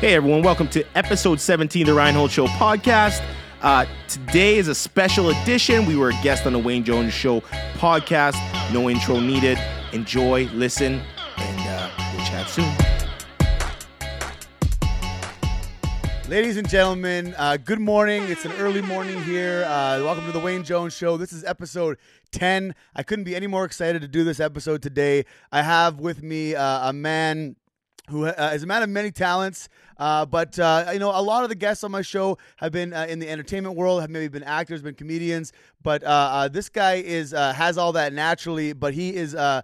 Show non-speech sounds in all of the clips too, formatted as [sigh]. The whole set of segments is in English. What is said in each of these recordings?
Hey everyone, welcome to episode 17 of the Ryan Holtz Show podcast. Uh, today is a special edition. We were a guest on the Wayne Jones Show podcast. No intro needed. Enjoy, listen, and uh, we'll chat soon. Ladies and gentlemen, uh, good morning. It's an early morning here. Uh, welcome to the Wayne Jones Show. This is episode 10. I couldn't be any more excited to do this episode today. I have with me uh, a man who uh, is a man of many talents. Uh, but uh, you know, a lot of the guests on my show have been uh, in the entertainment world, have maybe been actors, been comedians. But uh, uh, this guy is has all that naturally. But he is a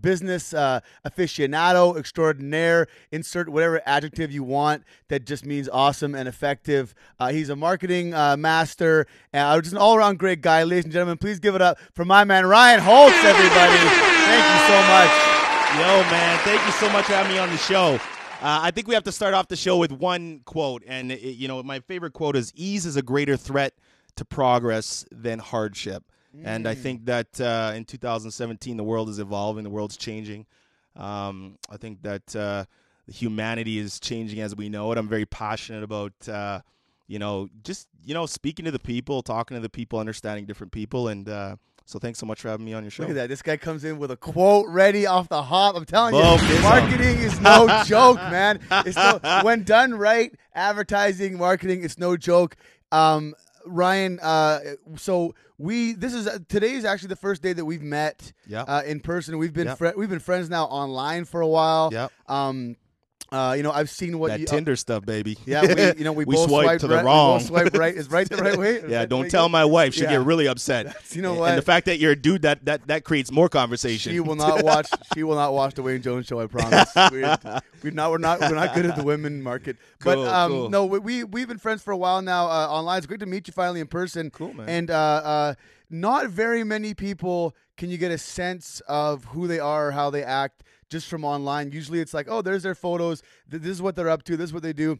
business aficionado extraordinaire. Insert whatever adjective you want that just means awesome and effective. he's a marketing master and just an all around great guy, ladies and gentlemen. Please give it up for my man Ryan Holtz, everybody. Thank you so much. Yo, man, thank you so much for having me on the show. Uh, I think we have to start off the show with one quote, and it, you know, my favorite quote is "Ease is a greater threat to progress than hardship." Mm. And I think that uh, in 2017, the world is evolving, the world's changing. Um, I think that uh, humanity is changing as we know it. I'm very passionate about, uh, you know, just you know, speaking to the people, talking to the people, understanding different people, and uh, so thanks so much for having me on your show. Look at that. This guy comes in with a quote ready off the hop. I'm telling Boom, you, marketing is no [laughs] joke, man. It's no, [laughs] when done right, advertising, marketing, it's no joke. Um, Ryan, uh, so we this is uh, today is actually the first day that we've met uh, in person. We've been yep. fr- we've been friends now online for a while. Um, uh, you know, I've seen what that you, uh, Tinder uh, stuff, baby. Yeah, we, you know, we, [laughs] we both swipe to the right, wrong. swipe right is right the right way. [laughs] yeah, don't tell my wife; she'll yeah. get really [laughs] upset. That's, you know what? And the fact that you're a dude that that that creates more conversation. She will not watch. she will not watch the Wayne Jones show. I promise. we're, we're, not. We're not. We're not good at the women market. Cool, but um, cool. no, we we've been friends for a while now uh, online. It's great to meet you finally in person. Cool, man. And uh, uh, not very many people can you get a sense of who they are or how they act just from online. Usually it's like, oh, there's their photos. This is what they're up to. This is what they do.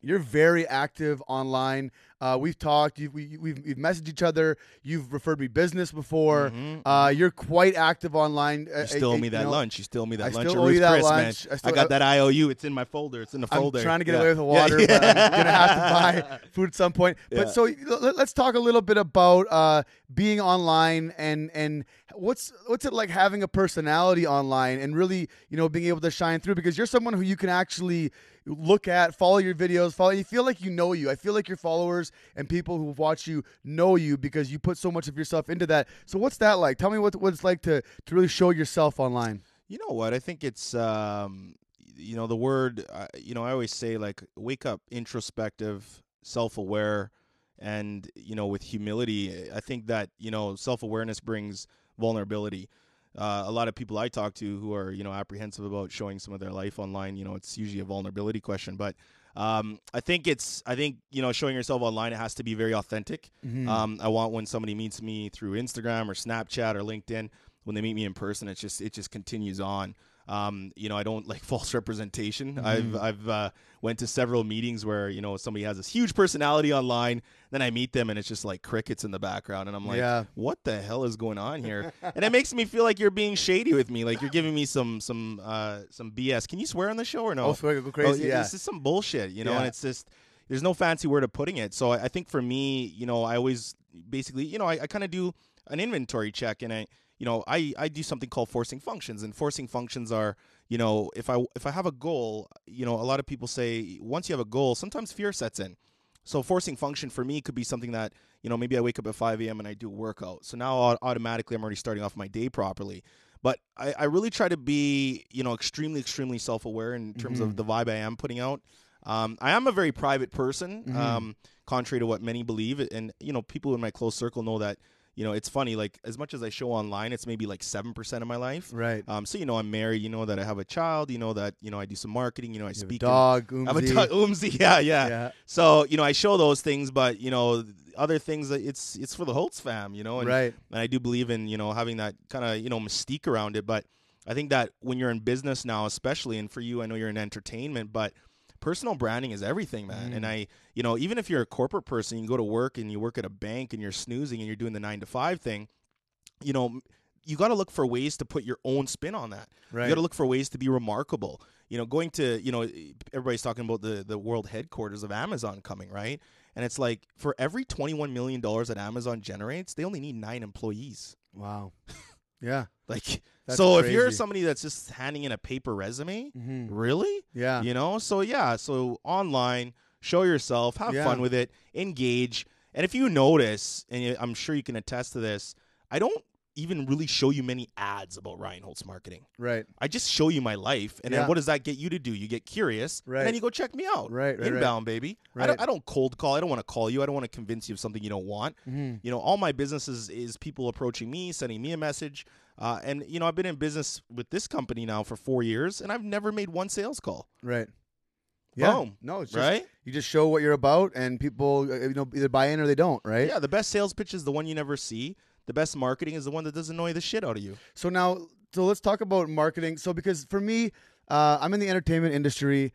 You're very active online. Uh, we've talked. You've, we, we've, we've messaged each other. You've referred me business before. Mm-hmm. Uh, you're quite active online. You still owe me that you know, lunch. You still owe me that I lunch. Still owe you that Chris, lunch. I, still, I got that IOU. It's in my folder. It's in the folder. I'm trying to get yeah. away with the [laughs] water, yeah, but I'm gonna have to buy [laughs] food at some point. But Yeah. so let, us talk a little bit about uh, being online and and what's what's it like having a personality online and really you know being able to shine through because you're someone who you can actually look at, follow your videos, follow. You feel like you know you. I feel like your followers and people who watch you know you because you put so much of yourself into that. So what's that like? Tell me what what it's like to to really show yourself online. You know what? I think it's um, you know the word. Uh, you know, I always say like wake up, introspective, self-aware, and you know with humility. I think that you know self-awareness brings vulnerability. Uh, a lot of people I talk to who are you know apprehensive about showing some of their life online, you know, it's usually a vulnerability question. But um, I think it's I think you know showing yourself online it has to be very authentic. Mm-hmm. Um, I want when somebody meets me through Instagram or Snapchat or LinkedIn, when they meet me in person, it's just it just continues on. Um, you know, I don't [laughs] like false representation. Mm-hmm. I've I've uh, went to several meetings where you know somebody has this huge personality online, then I meet them and it's just like crickets in the background, and I'm like, Yeah. what the hell is going on here? [laughs] and it makes me feel like you're being shady with me, like you're giving me some some uh, some BS. Can you swear on the show or no? Oh, swear, go Oh, crazy. yeah. This is some bullshit, you know, Yeah. and it's just there's no fancy word of putting it. So I, I think for me, you know, I always basically, you know, I, I kind of do an inventory check and I, you know, I, I do something called forcing functions and forcing functions are, you know, if I, if I have a goal, you know, a lot of people say once you have a goal, sometimes fear sets in. So forcing function for me could be something that, you know, maybe I wake up at 5 a.m. and I do a workout. So now automatically I'm already starting off my day properly. But I, I really try to be, you know, extremely, extremely self aware in terms Mhm. of the vibe I am putting out. Um, I am a very private person, Mhm. um, contrary to what many believe. And, you know, people in my close circle know that, you know, it's funny, like, as much as I show online, it's maybe like 7% of my life. Right. Um, so, you know, I'm married, you know, that I have a child, you know, that, you know, I do some marketing, you know, I You speak. dog. I'm a dog, Oomsy, [laughs] yeah, yeah, Yeah. So, you know, I show those things, but, you know, other things, that it's it's for the Holtz fam, you know, and, Right. and I do believe in, you know, having that kind of, you know, mystique around it. But I think that when you're in business now, especially, and for you, I know you're in entertainment, but personal branding is everything, man. Mm. And I, you know, even if you're a corporate person, you go to work and you work at a bank and you're snoozing and you're doing the nine to five thing, you know, you got to look for ways to put your own spin on that. Right. You got to look for ways to be remarkable. You know, going to you know everybody's talking about the the world headquarters of Amazon coming, right? And it's like for every twenty one million dollars that Amazon generates, they only need nine employees. Wow. [laughs] Yeah. Like, That's so if you're somebody that's just handing in a paper resume, Mhm. really? Yeah. You know? So yeah, so online, show yourself, have Yeah. fun with it, engage. And if you notice, and I'm sure you can attest to this, I don't even really show you many ads about Ryan Holtz marketing. Right. I just show you my life, and Yeah. then what does that get you to do? You get curious, Right. and then you go check me out. Right, right, right. Inbound, baby. I, Right. don't, I don't cold call. I don't want to call you. I don't want to convince you of something you don't want. Mhm. You know, all my business is, is people approaching me, sending me a message. Uh, and, you know, I've been in business with this company now for four years, and I've never made one sales call. Right. Yeah. Boom. No, it's just Right? you just show what you're about, and people uh, you know either buy in or they don't. Right. Yeah, the best sales pitch is the one you never see. The best marketing is the one that doesn't annoy the shit out of you. So now, so let's talk about marketing. So because for me, uh, I'm in the entertainment industry.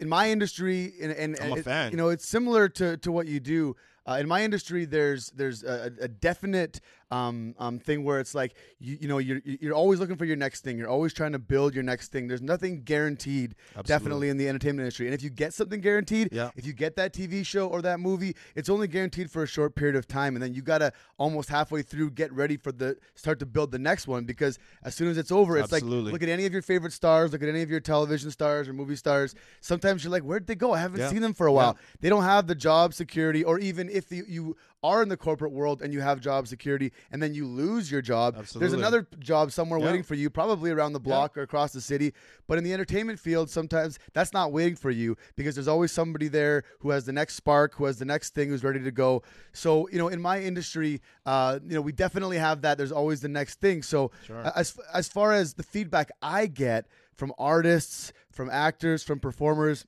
In my industry, and, and I'm a it- You know, it's similar to, to what you do. Uh, in my industry, there's there's a, a definite um, um, thing where it's like you you know you're you're always looking for your next thing. You're always trying to build your next thing. There's nothing guaranteed, definitely in the entertainment industry. And if you get something guaranteed, Yeah. if you get that TV show or that movie, it's only guaranteed for a short period of time, and then you gotta almost halfway through get ready for the start to build the next one because as soon as it's over, it's Absolutely. like look at any of your favorite stars, look at any of your television stars or movie stars. Sometimes you're like, where'd they go? I haven't Yeah. seen them for a while. They don't have the job security, or even if you, you are in the corporate world and you have job security, and then you lose your job, there's another job somewhere Yeah. waiting for you, probably around the block or across the city. But in the entertainment field, sometimes that's not waiting for you because there's always somebody there who has the next spark, who has the next thing, who's ready to go. So, you know, in my industry, uh, you know, we definitely have that. There's always the next thing. So, Sure. as as far as the feedback I get from artists, from actors, from performers,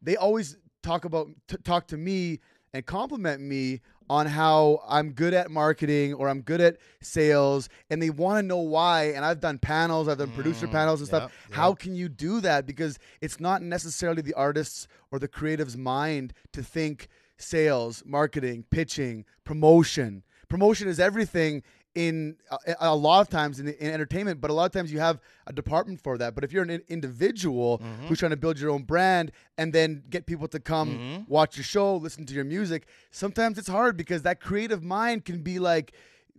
they always talk about t- talk to me and compliment me on how I'm good at marketing or I'm good at sales and they want to know why and I've done panels I've done producer mm, panels and stuff. yep, yep. how can you do that? Because it's not necessarily the artist's or the creative's mind to think sales marketing pitching promotion. Promotion is everything in a, a lot of times in, in entertainment, but a lot of times you have a department for that. But if you're an individual Mm-hmm. who's trying to build your own brand and then get people to come Mm-hmm. watch your show, listen to your music, sometimes it's hard because that creative mind can be like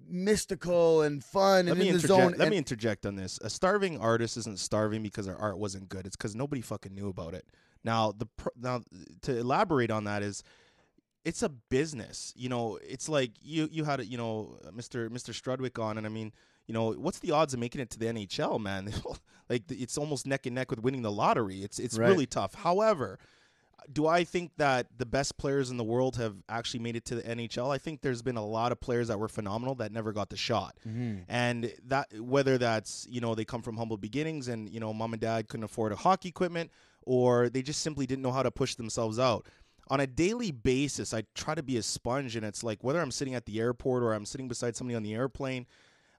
mystical and fun Let and me in the interject. zone. Let me interject on this. A starving artist isn't starving because their art wasn't good. It's because nobody fucking knew about it. Now the pr- now to elaborate on that is, it's a business. You know, it's like you you had you know Mr. Mr. Strudwick on, and I mean, you know, what's the odds of making it to the NHL, man? [laughs] like it's almost neck and neck with winning the lottery. It's it's Right. really tough. However, do I think that the best players in the world have actually made it to the NHL? I think there's been a lot of players that were phenomenal that never got the shot. Mm-hmm. And that whether that's, you know, they come from humble beginnings and, you know, mom and dad couldn't afford a hockey equipment or they just simply didn't know how to push themselves out. On a daily basis, I try to be a sponge and it's like whether I'm sitting at the airport or I'm sitting beside somebody on the airplane,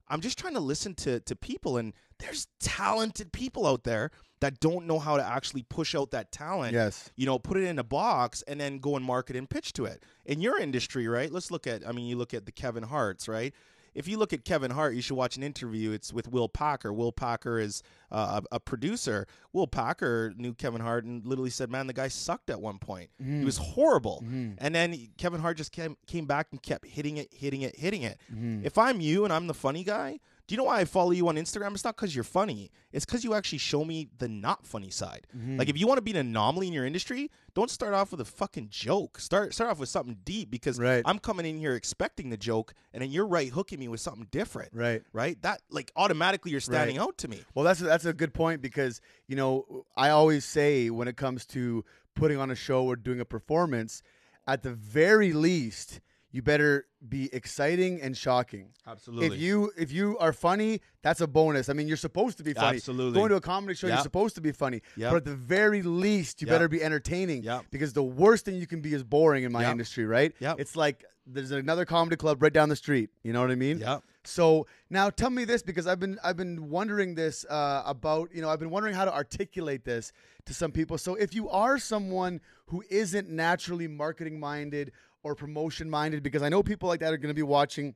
I'm just trying to listen to to people and there's talented people out there that don't know how to actually push out that talent yes. you know, put it in a box and then go and market and pitch to it. In your industry, right? Let's look at, I mean, you look at the Kevin Harts, right? If you look at Kevin Hart, you should watch an interview. It's with Will Packer. Will Packer is uh, a, a producer. Will Packer knew Kevin Hart and literally said, "Man, the guy sucked at one point. He mm-hmm. was horrible." Mm-hmm. And then he- Kevin Hart just came came back and kept hitting it, hitting it, hitting it. Mm-hmm. If I'm you and I'm the funny guy, do you know why I follow you on Instagram? It's not because you're funny. It's because you actually show me the not funny side. Mm-hmm. Like if you want to be an anomaly in your industry, don't start off with a fucking joke. Start start off with something deep because Right. I'm coming in here expecting the joke, and then you're right hooking me with something different. Right. Right. That like automatically you're standing out to me. Well, that's that's a good point because you know I always say when it comes to putting on a show or doing a performance, at the very least, you better be exciting and shocking. Absolutely. If you if you are funny, that's a bonus. I mean, you're supposed to be funny. Absolutely. Going to a comedy show, you're supposed to be funny. Yep. But at the very least, you Yep. better be entertaining. Yep. Because the worst thing you can be is boring in my Yep. industry, right? Yep. It's like there's another comedy club right down the street. You know what I mean? Yep. So now tell me this because I've been I've been wondering this uh, about you know I've been wondering how to articulate this to some people. So if you are someone who isn't naturally marketing minded or promotion minded, because I know people like that are going to be watching.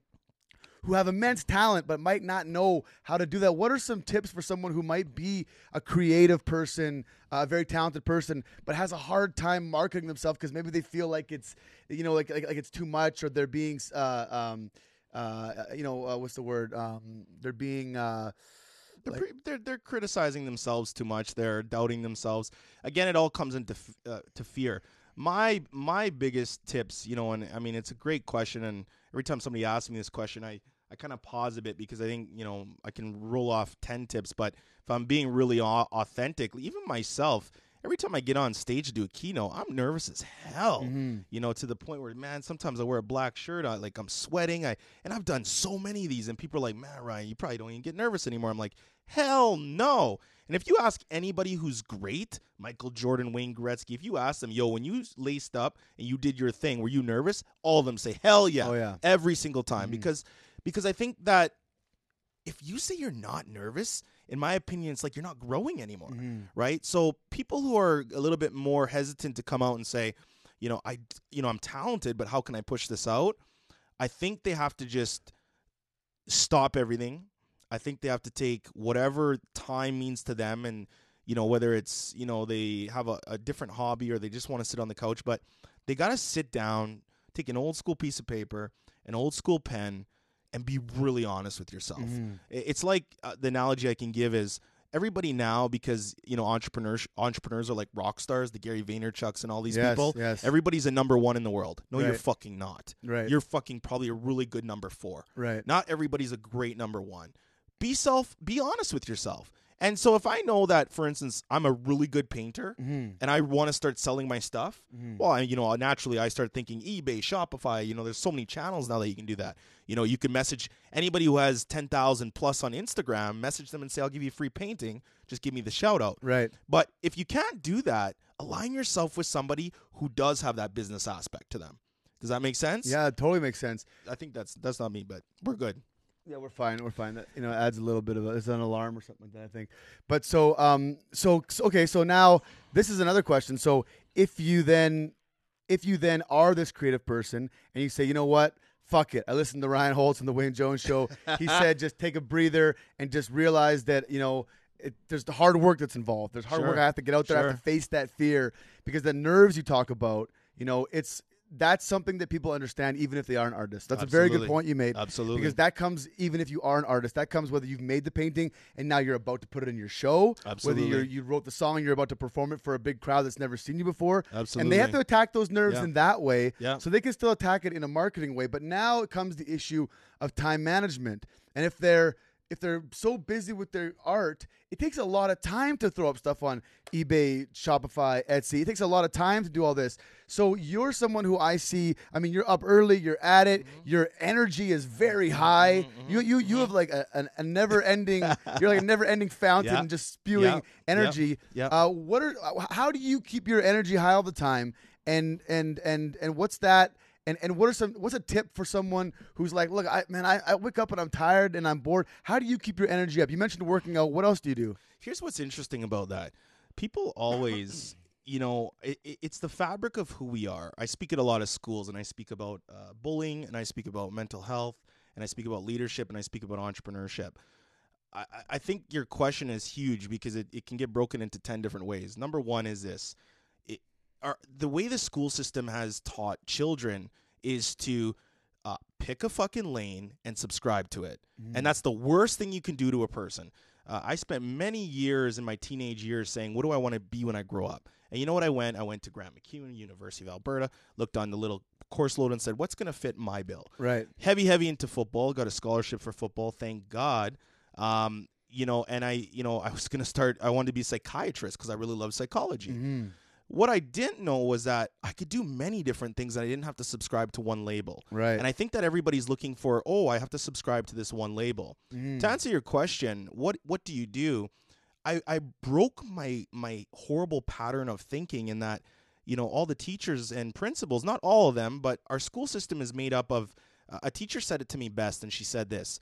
who have immense talent but might not know how to do that. What are some tips for someone who might be a creative person, a very talented person, but has a hard time marketing themselves because maybe they feel like it's you know like like, like it's too much or they're being uh, um, uh, you know uh, what's the word um, they're being uh, They're, Like- pre- they're they're criticizing themselves too much. They're doubting themselves. Again, it all comes into f- uh, to fear. My my biggest tips, you know, and I mean, it's a great question. And every time somebody asks me this question, I I kind of pause a bit because I think you know I can roll off ten tips, but if I'm being really authentic, even myself. Every time I get on stage to do a keynote, I'm nervous as hell. Mm-hmm. You know, to the point where, man, sometimes I wear a black shirt, I like I'm sweating. I and I've done so many of these, and people are like, "Man, Ryan, you probably don't even get nervous anymore." I'm like, Hell no. And if you ask anybody who's great, Michael Jordan, Wayne Gretzky, if you ask them, yo, when you laced up and you did your thing, were you nervous? All of them say, hell yeah. Oh, yeah. Every single time. Mm-hmm. Because because I think that if you say you're not nervous, in my opinion, it's like you're not growing anymore. Mm-hmm. Right? So people who are a little bit more hesitant to come out and say, you know, I you know, I'm talented, but how can I push this out? I think they have to just stop everything. I think they have to take whatever time means to them and you know whether it's you know they have a, a different hobby or they just want to sit on the couch but they got to sit down take an old school piece of paper an old school pen and be really honest with yourself Mm-hmm. It's like uh, the analogy i can give is everybody now because you know entrepreneurs entrepreneurs are like rock stars the gary vaynerchuks and all these Yes, people yes. everybody's a number one in the world no you're fucking not Right. you're fucking probably a really good number four Right. not everybody's a great number one. Be self, be honest with yourself. And so if I know that, for instance, I'm a really good painter Mm-hmm. and I want to start selling my stuff, well, I, you know, naturally I start thinking eBay, Shopify. You know, there's so many channels now that you can do that. You know, you can message anybody who has ten thousand plus on Instagram, message them and say, "I'll give you a free painting. Just give me the shout out." Right. But if you can't do that, align yourself with somebody who does have that business aspect to them. Does that make sense? Yeah, it totally makes sense. I think that's that's not me, but we're good. Yeah, we're fine. We're fine. That you know adds a little bit of a, it's an alarm or something like that. I think. But so um so okay so now this is another question. So if you then if you then are this creative person and you say you know what fuck it I listened to Ryan Holtz on the Wayne Jones show. he [laughs] said just take a breather and just realize that you know. It, there's the hard work that's involved. There's hard work. I have to get out there. I have to face that fear because the nerves you talk about, you know, it's that's something that people understand even if they aren't artists. That's a very good point you made. Absolutely. Because that comes even if you are an artist. That comes whether you've made the painting and now you're about to put it in your show. Absolutely. Whether you're, you wrote the song and you're about to perform it for a big crowd that's never seen you before. Absolutely. And they have to attack those nerves Yeah. in that way. Yeah. So they can still attack it in a marketing way. But now it comes the issue of time management. And if they're if they're so busy with their art, it takes a lot of time to throw up stuff on eBay, Shopify, Etsy. It takes a lot of time to do all this. So you're someone who I see. I mean, you're up early. You're at it. Mm-hmm. Your energy is very high. You you you have like a, a, a never ending. [laughs] you're like a never ending fountain, Yeah. just spewing Yeah. energy. Yeah. Uh, what are? How do you keep your energy high all the time? And and and and what's that? And and what are some? What's a tip for someone who's like, look, I man, I, I wake up and I'm tired and I'm bored. How do you keep your energy up? You mentioned working out. What else do you do? Here's what's interesting about that. People always, [clears throat] you know, it, it- it's the fabric of who we are. I speak at a lot of schools, and I speak about uh, bullying, and I speak about mental health, and I speak about leadership, and I speak about entrepreneurship. I, I- I think your question is huge because it, it can get broken into 10 different ways. Number one is this our, the way the school system has taught children is to uh, pick a fucking lane and subscribe to it. And that's the worst thing you can do to a person. Uh, I spent many years in my teenage years saying, What do I want to be when I grow up? And you know what I went? I went to Grant MacEwan, University of Alberta, looked on the little course load and said, What's going to fit my bill? Right. heavy heavy into football got a scholarship for football thank god um, you know and i you know i was going to start i wanted to be a psychiatrist because i really love psychology Mm-hmm. What i didn't know was that i could do many different things and i didn't have to subscribe to one label Right. and i think that everybody's looking for oh i have to subscribe to this one label Mm-hmm. to answer your question what what do you do i i broke my my horrible pattern of thinking in that you know all the teachers and principals not all of them but our school system is made up of uh, a teacher said it to me best and she said this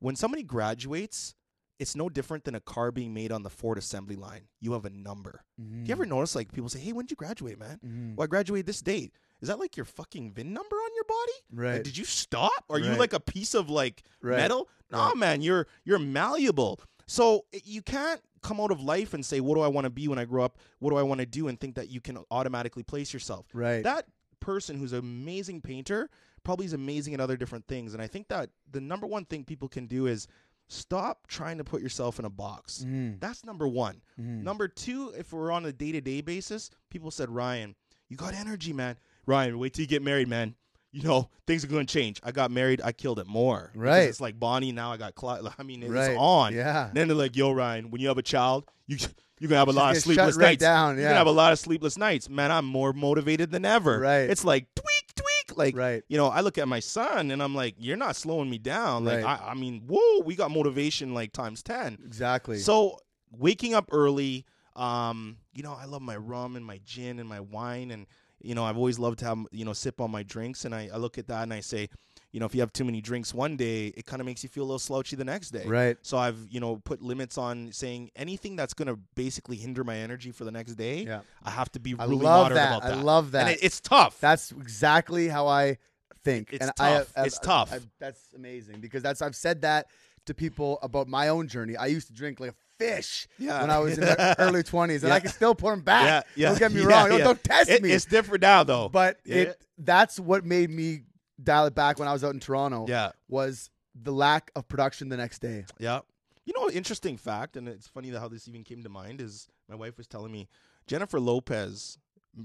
when somebody graduates it's no different than a car being made on the Ford assembly line. You have a number. Mm-hmm. Do you ever notice like people say, "Hey, when did you graduate, man?" Mhm. Well, I graduated this date. Is that like your fucking VIN number on your body? Like, Right. did you stop? Are you like a piece of like Right. metal? No, Right. man, you're you're malleable. So you can't come out of life and say, "What do I want to be when I grow up? What do I want to do?" and think that you can automatically place yourself. Right. That person who's an amazing painter probably is amazing at other different things. And I think that the number one thing people can do is stop trying to put yourself in a box. Mhm. That's number one. Mhm. Number two, if we're on a day to day basis, people said, Ryan, you got energy, man. Ryan, wait till you get married, man. You know, things are going to change. I got married, I killed it more. Because Right. It's like Bonnie, now I got Clyde. [laughs] I mean, it's Right. on. Yeah. Then they're like, yo, Ryan, when you have a child, you, [laughs] you're going to have a lot of sleepless right nights. down, You're yeah. going to have a lot of sleepless nights. Man, I'm more motivated than ever. Right. It's like, tweak, Like, Right. you know, I look at my son and I'm like, you're not slowing me down. Like, Right. I, I mean, whoa, we got motivation like times 10. Exactly. So waking up early, um, you know, I love my rum and my gin and my wine, and you know, I've always loved to have you know sip on my drinks, and I, I look at that and I say, you know, if you have too many drinks one day, it kind of makes you feel a little slouchy the next day. Right. So I've you know put limits on saying anything that's gonna basically hinder my energy for the next day. Yeah. I have to be I really love moderate that. about I love that. And it, it's tough. That's exactly how I think. It's and I, tough. Uh, it's tough. that's amazing because that's I've said that to people about my own journey. I used to drink like a fish Yeah. when I was in [laughs] the early twenties, and I Yeah. can still put them back. yeah. Don't get me [laughs] wrong. Don't, don't test It- me. It's different now though. but it that's what made me dial it back when I was out in Toronto. yeah. Was the lack of production the next day. Yeah. You know, interesting fact, and it's funny that how this even came to mind is my wife was telling me Jennifer Lopez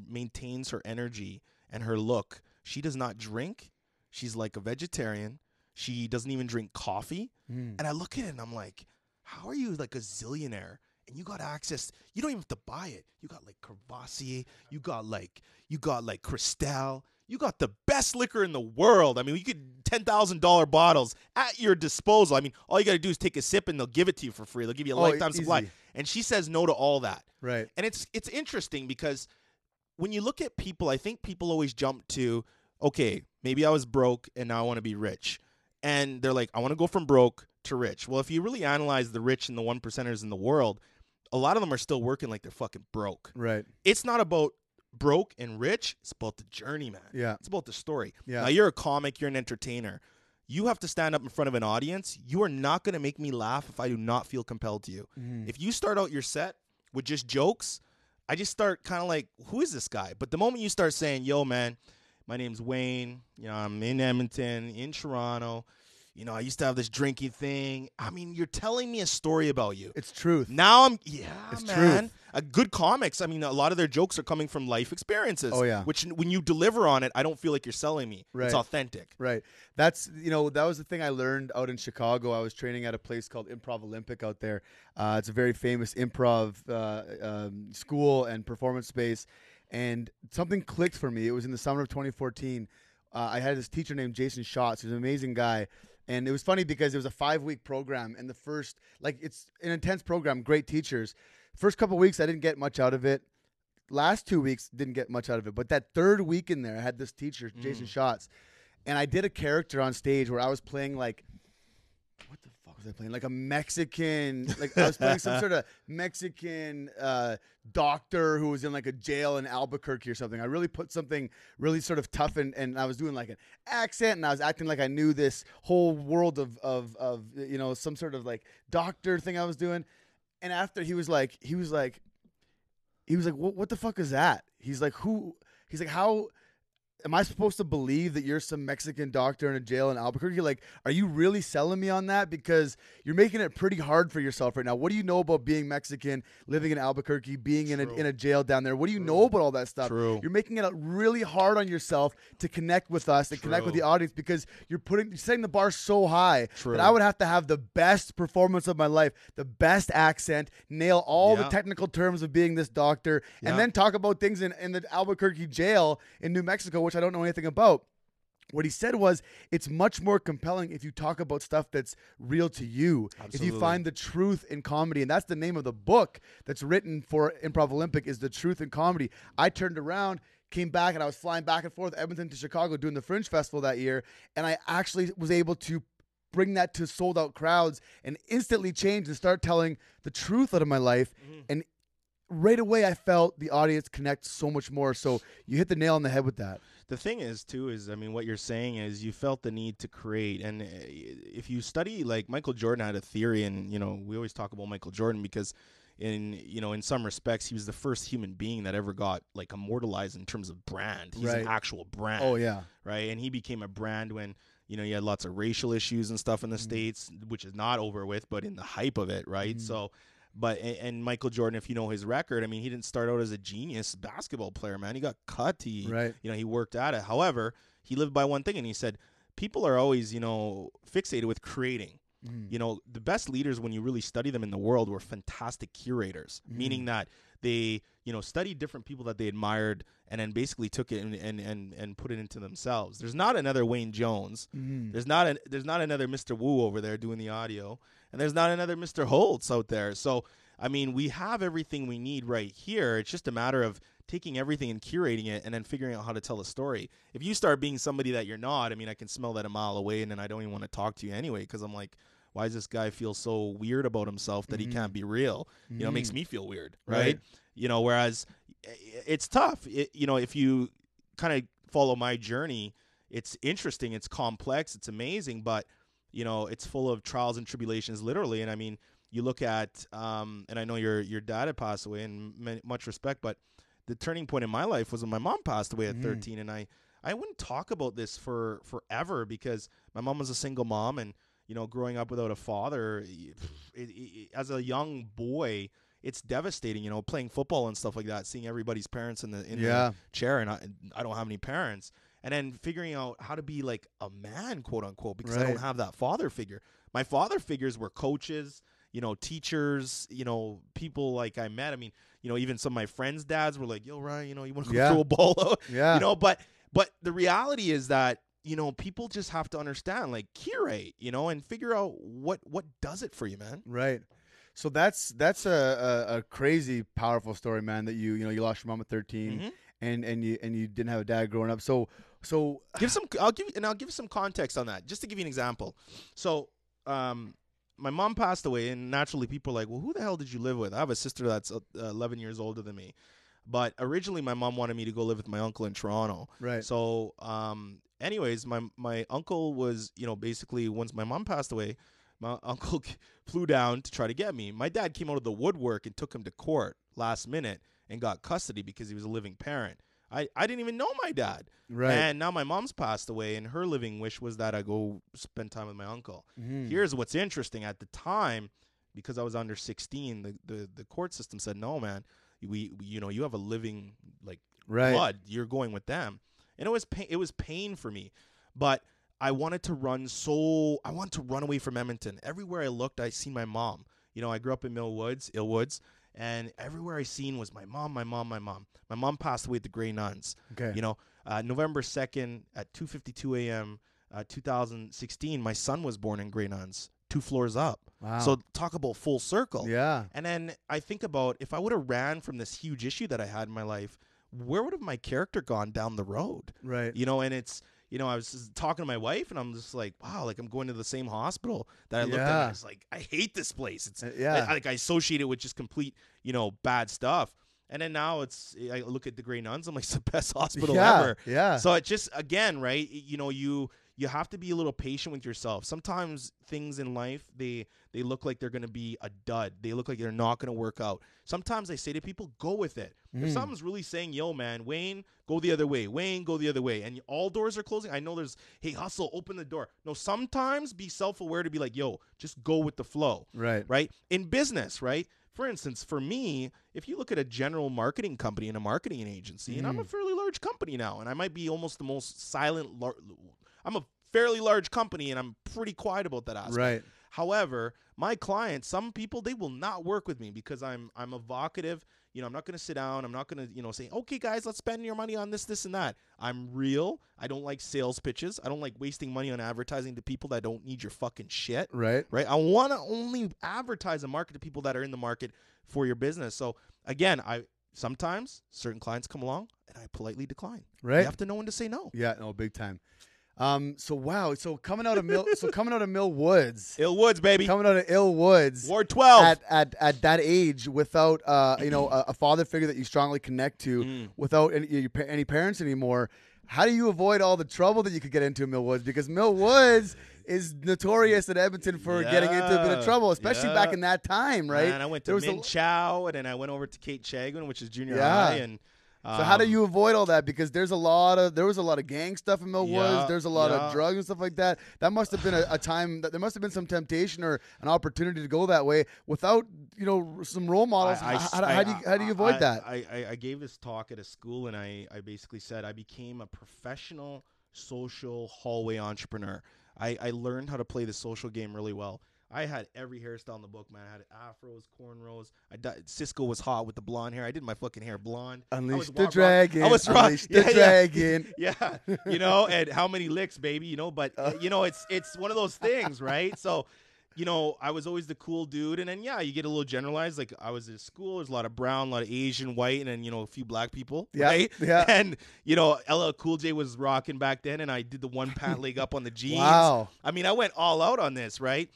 maintains her energy and her look. She does not drink. She's like a vegetarian. She doesn't even drink coffee. Mm. And I look at it and I'm like, how are you like a zillionaire? And you got access. You don't even have to buy it. You got like Courvoisier. You got like you got like Cristal. You got the best liquor in the world. I mean, you could ten thousand dollar bottles at your disposal. I mean, all you got to do is take a sip and they'll give it to you for free. They'll give you a Oh, lifetime supply. And she says no to all that. Right. And it's it's interesting because when you look at people, I think people always jump to, okay, maybe I was broke and now I want to be rich. And they're like, I want to go from broke to rich. Well, if you really analyze the rich and the one percenters in the world, a lot of them are still working like they're fucking broke. Right. It's not about broke and rich, it's about the journey, man. Yeah. It's about the story. Yeah. Now you're a comic, you're an entertainer. You have to stand up in front of an audience. You are not going to make me laugh if I do not feel compelled to you. Mhm. If you start out your set with just jokes, I just start kind of like, who is this guy? But the moment you start saying, yo, man, my name's Wayne, you know, I'm in Edmonton, in Toronto, you know, I used to have this drinking thing. I mean, you're telling me a story about you. It's truth. Now I'm, yeah, It's man. truth. A good comics. I mean, a lot of their jokes are coming from life experiences. Oh, yeah. Which, when you deliver on it, I don't feel like you're selling me. Right. It's authentic. Right. That's you know that was the thing I learned out in Chicago. I was training at a place called Improv Olympic out there. Uh, it's a very famous improv uh, um, school and performance space. And something clicked for me. It was in the summer of 2014. Uh, I had this teacher named Jason Schatz, who's an amazing guy. And it was funny because it was a five week program, and the first like it's an intense program, great teachers. First couple weeks, I didn't get much out of it. Last two weeks didn't get much out of it, but that third week in there, I had this teacher, Jason mm. Schatz, and I did a character on stage where I was playing like, what the was I playing? Like a Mexican, like I was playing some sort of Mexican uh, doctor who was in like a jail in Albuquerque or something. I really put something really sort of tough and, and I was doing like an accent and I was acting like I knew this whole world of, of, of, you know, some sort of like doctor thing I was doing. And after he was like, he was like, he was like, what, what the fuck is that? He's like, who? He's like, how am I supposed to believe that you're some Mexican doctor in a jail in Albuquerque? Like, are you really selling me on that? Because you're making it pretty hard for yourself right now. What do you know about being Mexican, living in Albuquerque, being in a, in a jail down there? What do you know about all that stuff? True. You're making it really hard on yourself to connect with us and connect with the audience because you're putting you're setting the bar so high True. that I would have to have the best performance of my life, the best accent, nail all the technical terms of being this doctor, Yeah. and then talk about things in, in the Albuquerque jail in New Mexico, which I don't know anything about. What he said was, it's much more compelling if you talk about stuff that's real to you. If you find the truth in comedy, and that's the name of the book that's written for Improv Olympic is the truth in comedy. I turned around, came back, and I was flying back and forth Edmonton to Chicago doing the Fringe Festival that year, and I actually was able to bring that to sold out crowds and instantly change and start telling the truth out of my life. Mm-hmm. And right away, I felt the audience connect so much more. So you hit the nail on the head with that. The thing is too is i mean what you're saying is you felt the need to create and uh, if you study like michael jordan had a theory and you know we always talk about michael jordan because in you know in some respects he was the first human being that ever got like immortalized in terms of brand. He's Right. an actual brand. Oh, yeah. right? And he became a brand when you know you had lots of racial issues and stuff in the states which is not over with but in the hype of it right? So but and, and Michael Jordan, if you know his record, I mean, he didn't start out as a genius basketball player, man. He got cut. He, Right. you know, he worked at it. However, he lived by one thing, and he said, people are always, you know, fixated with creating. Mm. You know, the best leaders, when you really study them in the world, were fantastic curators, meaning mm. that they, you know, studied different people that they admired and then basically took it and, and, and, and put it into themselves. There's not another Wayne Jones. Mm. There's not an, there's not another Mr. Wu over there doing the audio, and there's not another Mr. Holtz out there. So, I mean, we have everything we need right here. It's just a matter of taking everything and curating it and then figuring out how to tell a story. If you start being somebody that you're not, I mean, I can smell that a mile away and then I don't even want to talk to you anyway because I'm like, why does this guy feel so weird about himself that he mm-hmm. can't be real? You know, it makes mm. me feel weird, right? Right. You know, whereas it's tough. It, you know, if you kind of follow my journey, it's interesting, it's complex, it's amazing, but you know, it's full of trials and tribulations, literally. And I mean, you look at, um, and I know your your dad had passed away, and much respect, but the turning point in my life was when my mom passed away at mm. 13, and I I wouldn't talk about this for forever because my mom was a single mom, and you know, growing up without a father, it, it, it, as a young boy. It's devastating, you know, playing football and stuff like that, seeing everybody's parents in the in Yeah. the chair, and I, I don't have any parents, and then figuring out how to be like a man, quote unquote, because I don't have that father figure. My father figures were coaches, you know, teachers, you know, people like I met. I mean, you know, even some of my friends' dads were like, "Yo, Ryan, you know, you want to go Yeah. throw a ball out?" Yeah. You know, but but the reality is that you know people just have to understand, like, curate, you know, and figure out what what does it for you, man. Right. So that's that's a, a, a crazy powerful story, man. That you you know you lost your mom at 13 Mhm. and and you and you didn't have a dad growing up. So so give some i'll give and i'll give some context on that just to give you an example so um my mom passed away and naturally people are like well who the hell did you live with i have a sister that's uh, 11 years older than me but originally my mom wanted me to go live with my uncle in toronto Right. so um anyways my my uncle was you know basically once my mom passed away my [laughs] uncle flew down to try to get me my dad came out of the woodwork and took him to court last minute and got custody because he was a living parent I, I didn't even know my dad. Right. And now my mom's passed away, and her living wish was that I go spend time with my uncle. Mhm. Here's what's interesting: at the time, because I was under 16, the, the, the court system said, "No, man, we, we you know you have a living like Right. blood. You're going with them." And it was pain. It was pain for me, but I wanted to run so I wanted to run away from Edmonton. Everywhere I looked, I seen my mom. You know, I grew up in Mill Woods, Ill Woods, and everywhere I seen was my mom, my mom, my mom. My mom passed away at the Grey Nuns. Okay. You know, uh, November second at two fifty two a.m. Uh, 2016, my son was born in Grey Nuns, two floors up. Wow. So talk about full circle. yeah. And then I think about if I would have ran from this huge issue that I had in my life, where would have my character gone down the road? Right. You know, and it's you know, I was talking to my wife and I'm just like, wow, like I'm going to the same hospital that I looked at. And I was like, I hate this place. It's Uh, yeah. I, like I associate it with just complete, you know, bad stuff. And then now it's I look at the Grey Nuns. I'm like, it's the best [laughs] hospital yeah. ever. Yeah. So it just again, right? You know, you you have to be a little patient with yourself. Sometimes things in life they they look like they're going to be a dud. They look like they're not going to work out. Sometimes I say to people, go with it. If Mm. something's really saying, "Yo, man, Wayne, go the other way. Wayne, go the other way," and all doors are closing, I know there's, "Hey, hustle, open the door." No, sometimes be self-aware to be like, "Yo, just go with the flow." right. right? In business, right? For instance, for me, if you look at a general marketing company and a marketing agency, and I'm a fairly large company now, and I might be almost the most silent. Lar- I'm a fairly large company, and I'm pretty quiet about that aspect. Right. However, my clients, some people, they will not work with me because I'm I'm evocative. You know, I'm not going to sit down. I'm not going to, you know, say, okay, guys, let's spend your money on this, this, and that. I'm real. I don't like sales pitches. I don't like wasting money on advertising to people that don't need your fucking shit Right. right? I want to only advertise and market to people that are in the market for your business. So again, I sometimes certain clients come along and I politely decline. Right. You have to know when to say no. Yeah, no, big time. Um, so wow, so coming out of Mill, so coming out of Mill Woods, [laughs] Ill Woods, baby. coming out of Ill Woods, Ward 12. at, at at that age without uh you know a, a father figure that you strongly connect to Mm. without any any parents anymore how do you avoid all the trouble that you could get into in Mill Woods because Mill Woods is notorious in Edmonton for getting into a bit of trouble especially back in that time right And I went to There was a- Min Chow, and then I went over to Kate Chegwin, which is junior Yeah. high. And so how do um, you avoid all that because there's a lot of there was a lot of gang stuff in Mill Yeah, Woods there's a lot yeah. of drugs and stuff like that that must have been a, a time that there must have been some temptation or an opportunity to go that way without you know some role models I- I- how, how, how do you how do you avoid I- that I, I, I gave this talk at a school, and I, I basically said I became a professional social hallway entrepreneur. I, I learned how to play the social game really well. I had every hairstyle in the book, man. I had afros, cornrows. I di- Sisqo was hot with the blonde hair. I did my fucking hair blonde. Unleash the rock- dragon. I was rock- Unleash the [laughs] yeah, yeah. dragon. [laughs] yeah, you know, and how many licks, baby, you know. But uh, you know, it's it's one of those things, right? So, you know, I was always the cool dude, and then yeah, you get a little generalized. Like I was at school, there's a lot of brown, a lot of Asian, white, and then you know a few black people, Yeah, right? yeah. [laughs] And you know, LL Cool J was rocking back then, and I did the one pant leg up on the jeans. Wow. I mean, I went all out on this, right?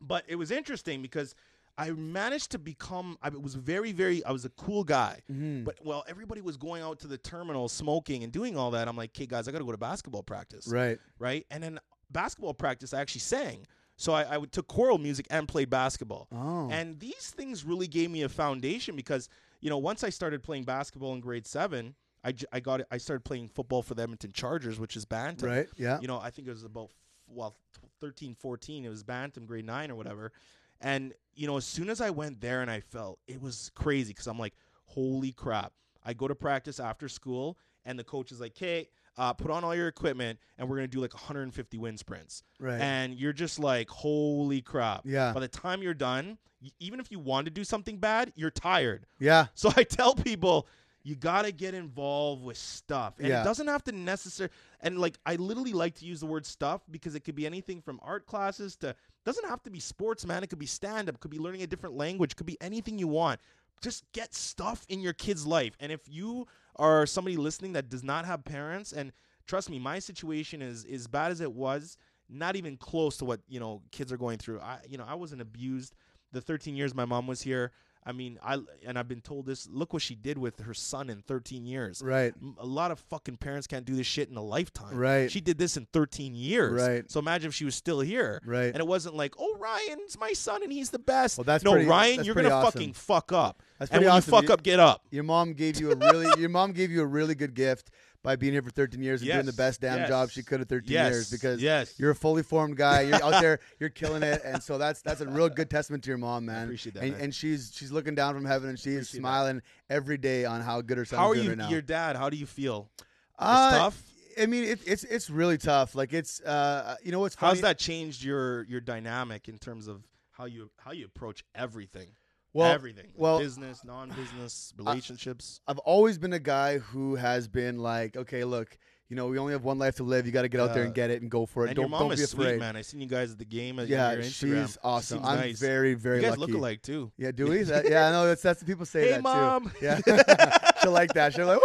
But it was interesting because I managed to become. I was very, very. I was a cool guy. Mhm. But well, everybody was going out to the terminal, smoking and doing all that. I'm like, okay, guys, I got to go to basketball practice, Right. right? And then basketball practice, I actually sang. So I, I took choral music and played basketball. Oh. And these things really gave me a foundation because you know once I started playing basketball in grade seven, I, j- I got it, I started playing football for the Edmonton Chargers, which is bantam. right. Yeah. You know, I think it was about well, 13, 14. It was bantam, grade nine or whatever. And you know, as soon as I went there and I felt it was crazy because I'm like, holy crap! I go to practice after school, and the coach is like, "Okay, uh, put on all your equipment, and we're gonna do like 150 wind sprints." Right. And you're just like, holy crap! Yeah. By the time you're done, y- even if you want to do something bad, you're tired. yeah. So [laughs] I tell people you got to get involved with stuff. And Yeah. it doesn't have to necessarily and like I literally like to use the word stuff because it could be anything from art classes to doesn't have to be sports, man. It could be stand up, could be learning a different language, could be anything you want. Just get stuff in your kid's life. And if you are somebody listening that does not have parents and trust me, my situation is as bad as it was, not even close to what, you know, kids are going through. I you know, I wasn't abused the 13 years my mom was here. I mean, I and I've been told this. Look what she did with her son in 13 years. Right. A lot of fucking parents can't do this shit in a lifetime. Right. She did this in 13 years. Right. So imagine if she was still here. Right. And it wasn't like, oh, Ryan's my son and he's the best. Well, that's no, pretty- Ryan, you're gonna awesome. fucking fuck up. That's and when awesome. you fuck You- up, get up. Your mom gave you a really your mom gave you a really good gift by being here for 13 years and doing the best damn yes, job she could at 13 yes, years because yes. you're a fully formed guy. You're out there, [laughs] you're killing it, and so that's that's a real good testament to your mom, man. I appreciate that, And, man. and she's she's looking down from heaven and she is Appreciate that. smiling every day on how good her son's How are doing you, right now. your dad? How do you feel? Uh, it's tough. I mean, it, it's it's really tough. Like it's uh, you know what's funny? How's that changed your your dynamic in terms of how you how you approach everything? Well, everything. Like well, business, non-business, relationships. I've always been a guy who has been like, okay, look, you know, we only have one life to live. You got to get out there and get it and go for it. and don't your mom don't is be sweet, afraid. man. I seen you guys at the game. At Yeah, your Instagram. she's awesome. Seems I'm nice. very very you guys lucky. look alike too. Yeah, do we? [laughs] That, yeah, I know that's that's people say Hey, that Mom. too. Yeah, [laughs] [laughs] she'll like that. She'll like,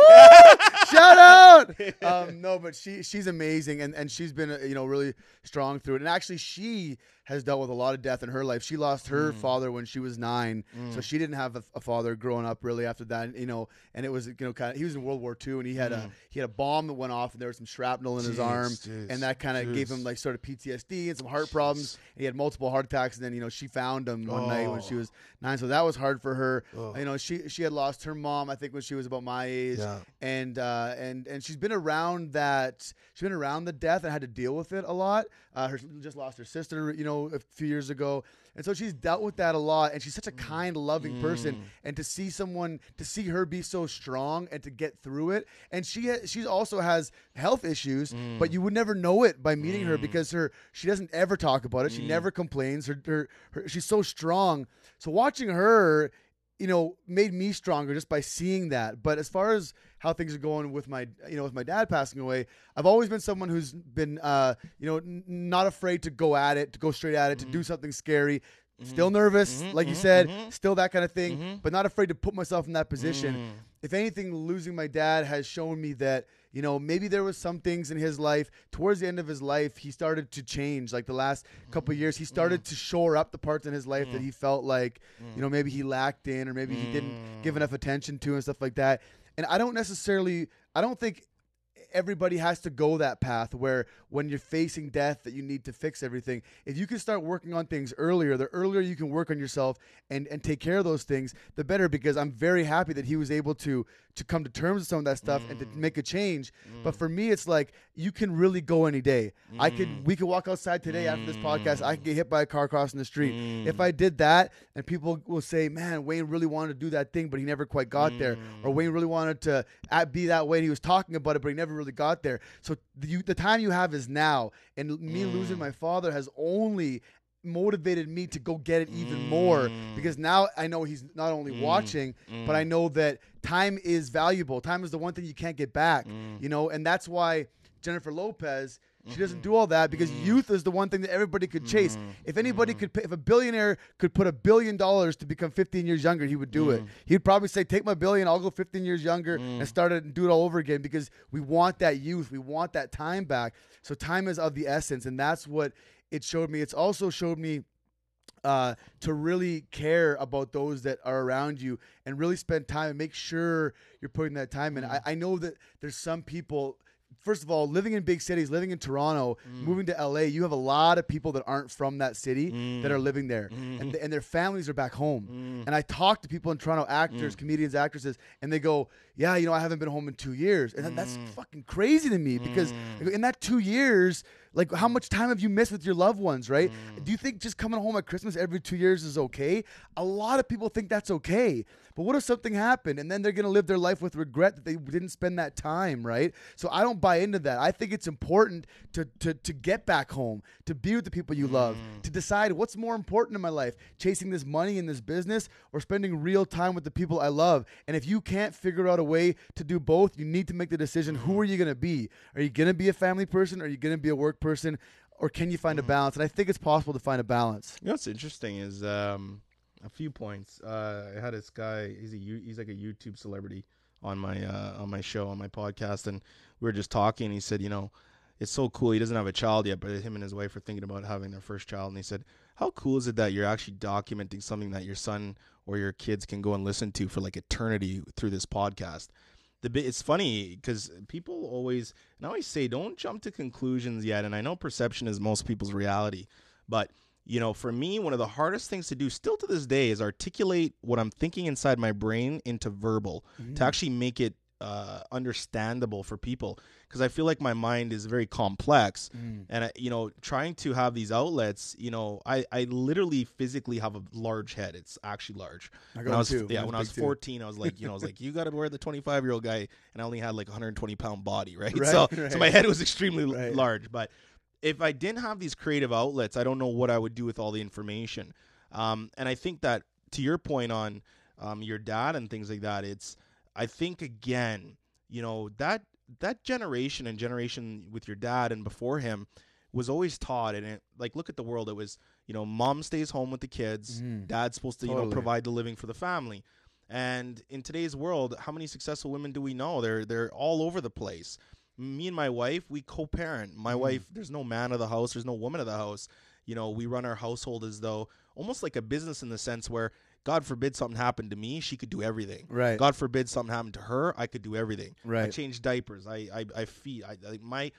shout out. Um, no, but she she's amazing, and and she's been uh, you know really strong through it. And actually, she has dealt with a lot of death in her life. She lost her Mm. father when she was nine, so she didn't have a, a father growing up really after that. You know, and it was you know kind of he was in World War II, and he had a Mm. he had a bomb that went off, and there was some shrapnel in his arm, jeez, and that kind of gave him like sort of PTSD and some heart problems. And He had multiple heart attacks, and then you know she found him one night when she Oh. was nine, so that was hard for her. Ugh. You know, she she had lost her mom, I think, when she was about my age, Yeah. and uh, and and she's been around that. She's been around the death and had to deal with it a lot. Uh, her just lost her sister, you know, a few years ago, and so she's dealt with that a lot. And she's such a mm. kind, loving person, mm. and to see someone, to see her be so strong and to get through it, and she ha- she also has health issues, but mm. you would never know it by meeting her because her she doesn't ever talk about it. She never complains. Her, her, her she's so strong. So watching her you know, made me stronger just by seeing that. But as far as how things are going with my, you know, with my dad passing away, I've always been someone who's been, uh, you know, n- not afraid to go at it, to go straight at it, to do mm-hmm. something scary. Mm-hmm. Still nervous, mm-hmm. like you said, still that kind of thing, but not afraid to put myself in that position. Mm. if anything, losing my dad has shown me that you know maybe there was some things in his life towards the end of his life he started to change. Like the last couple years, he started to shore up the parts in his life that he felt like you know maybe he lacked in or maybe he didn't give enough attention to and stuff like that. And I don't necessarily, I don't think everybody has to go that path where when you're facing death that you need to fix everything. If you can start working on things earlier the earlier you can work on yourself and and take care of those things the better because i'm very happy that he was able to to come to terms with some of that stuff and to mm. make a change. But mm. for me it's like you can really go any day. I could mm. we could walk outside today after this podcast. I could get hit by a car crossing the street. If i did that and people will say man wayne really wanted to do that thing but he never quite got there. Or wayne really wanted to be that way and he was talking about it but he never really got there. So the, you, the time you have is now and me losing mm. my father has only motivated me to go get it even more mm. because now I know he's not only mm. watching, but I know that time is valuable. Time is the one thing you can't get back, you know, and that's why Jennifer Lopez. She doesn't mm-hmm. do all that because mm-hmm. youth is the one thing that everybody could chase. Mm-hmm. If anybody could, pay, if a billionaire could put a billion dollars to become 15 years younger, he would do it. He'd probably say, "Take my billion, I'll go 15 years younger and mm. start it and do it all over again." Because we want that youth, we want that time back. So time is of the essence, and that's what it showed me. It's also showed me uh, to really care about those that are around you and really spend time and make sure you're putting that time in. I, mm. I know that there's some people. First of all, living in big cities, living in Toronto, mm. moving to LA, you have a lot of people that aren't from that city that mm. are living there, and, mm. and their families are back home. And I talk to people in Toronto, actors, comedians, actresses, and they go, "Yeah, you know, I haven't been home in two years," and that's mm. fucking crazy to me because mm. in that two years, like how much time have you missed with your loved ones, right? Mm. Do you think just coming home at Christmas every two years is okay? A lot of people think that's okay. But what if something happened and then they're gonna live their life with regret that they didn't spend that time, right? So I don't buy into that. I think it's important to to to get back home, to be with the people you love, to decide what's more important in my life, chasing this money in this business or spending real time with the people I love. And if you can't figure out a way to do both, you need to make the decision who are you gonna be? Are you gonna be a family person? Are you gonna be a work person? Or can you find a balance? And I think it's possible to find a balance. You know what's interesting is um, a few points. Uh, I had this guy. He's a he's like a YouTube celebrity on my uh, on my show on my podcast, and we were just talking. He said, you know, it's so cool. He doesn't have a child yet, but him and his wife are thinking about having their first child. And he said, how cool is it that you're actually documenting something that your son or your kids can go and listen to for like eternity through this podcast? the bit it's funny because people always and I always say don't jump to conclusions yet and I know perception is most people's reality but you know for me one of the hardest things to do still to this day is articulate what I'm thinking inside my brain into verbal to mm. actually make it uh, understandable for people because I feel like my mind is very complex and I, you know trying to have these outlets you know I, I literally physically have a large head it's actually large I when got I was too. yeah when I was big too. 14 I was like you know I was like [laughs] you got to wear the 25 year old guy and I only had like 120 pound body right, Right, so right. so my head was extremely Right. large but if I didn't have these creative outlets I don't know what I would do with all the information um, and I think that to your point on um, your dad and things like that it's I think again you know that that generation and generation with your dad and before him was always taught and it like look at the world. It was you know mom stays home with the kids Mhm. dad's supposed to you know provide the living for the family. And in today's world how many successful women do we know? They're they're all over the place. Me and my wife we co-parent. My Mm. wife there's no man of the house there's no woman of the house. You know we run our household as though almost like a business in the sense where god forbid something happened to me she could do everything Right. god forbid something happened to her i could do everything Right. I change diapers. I I, I feed. I like my.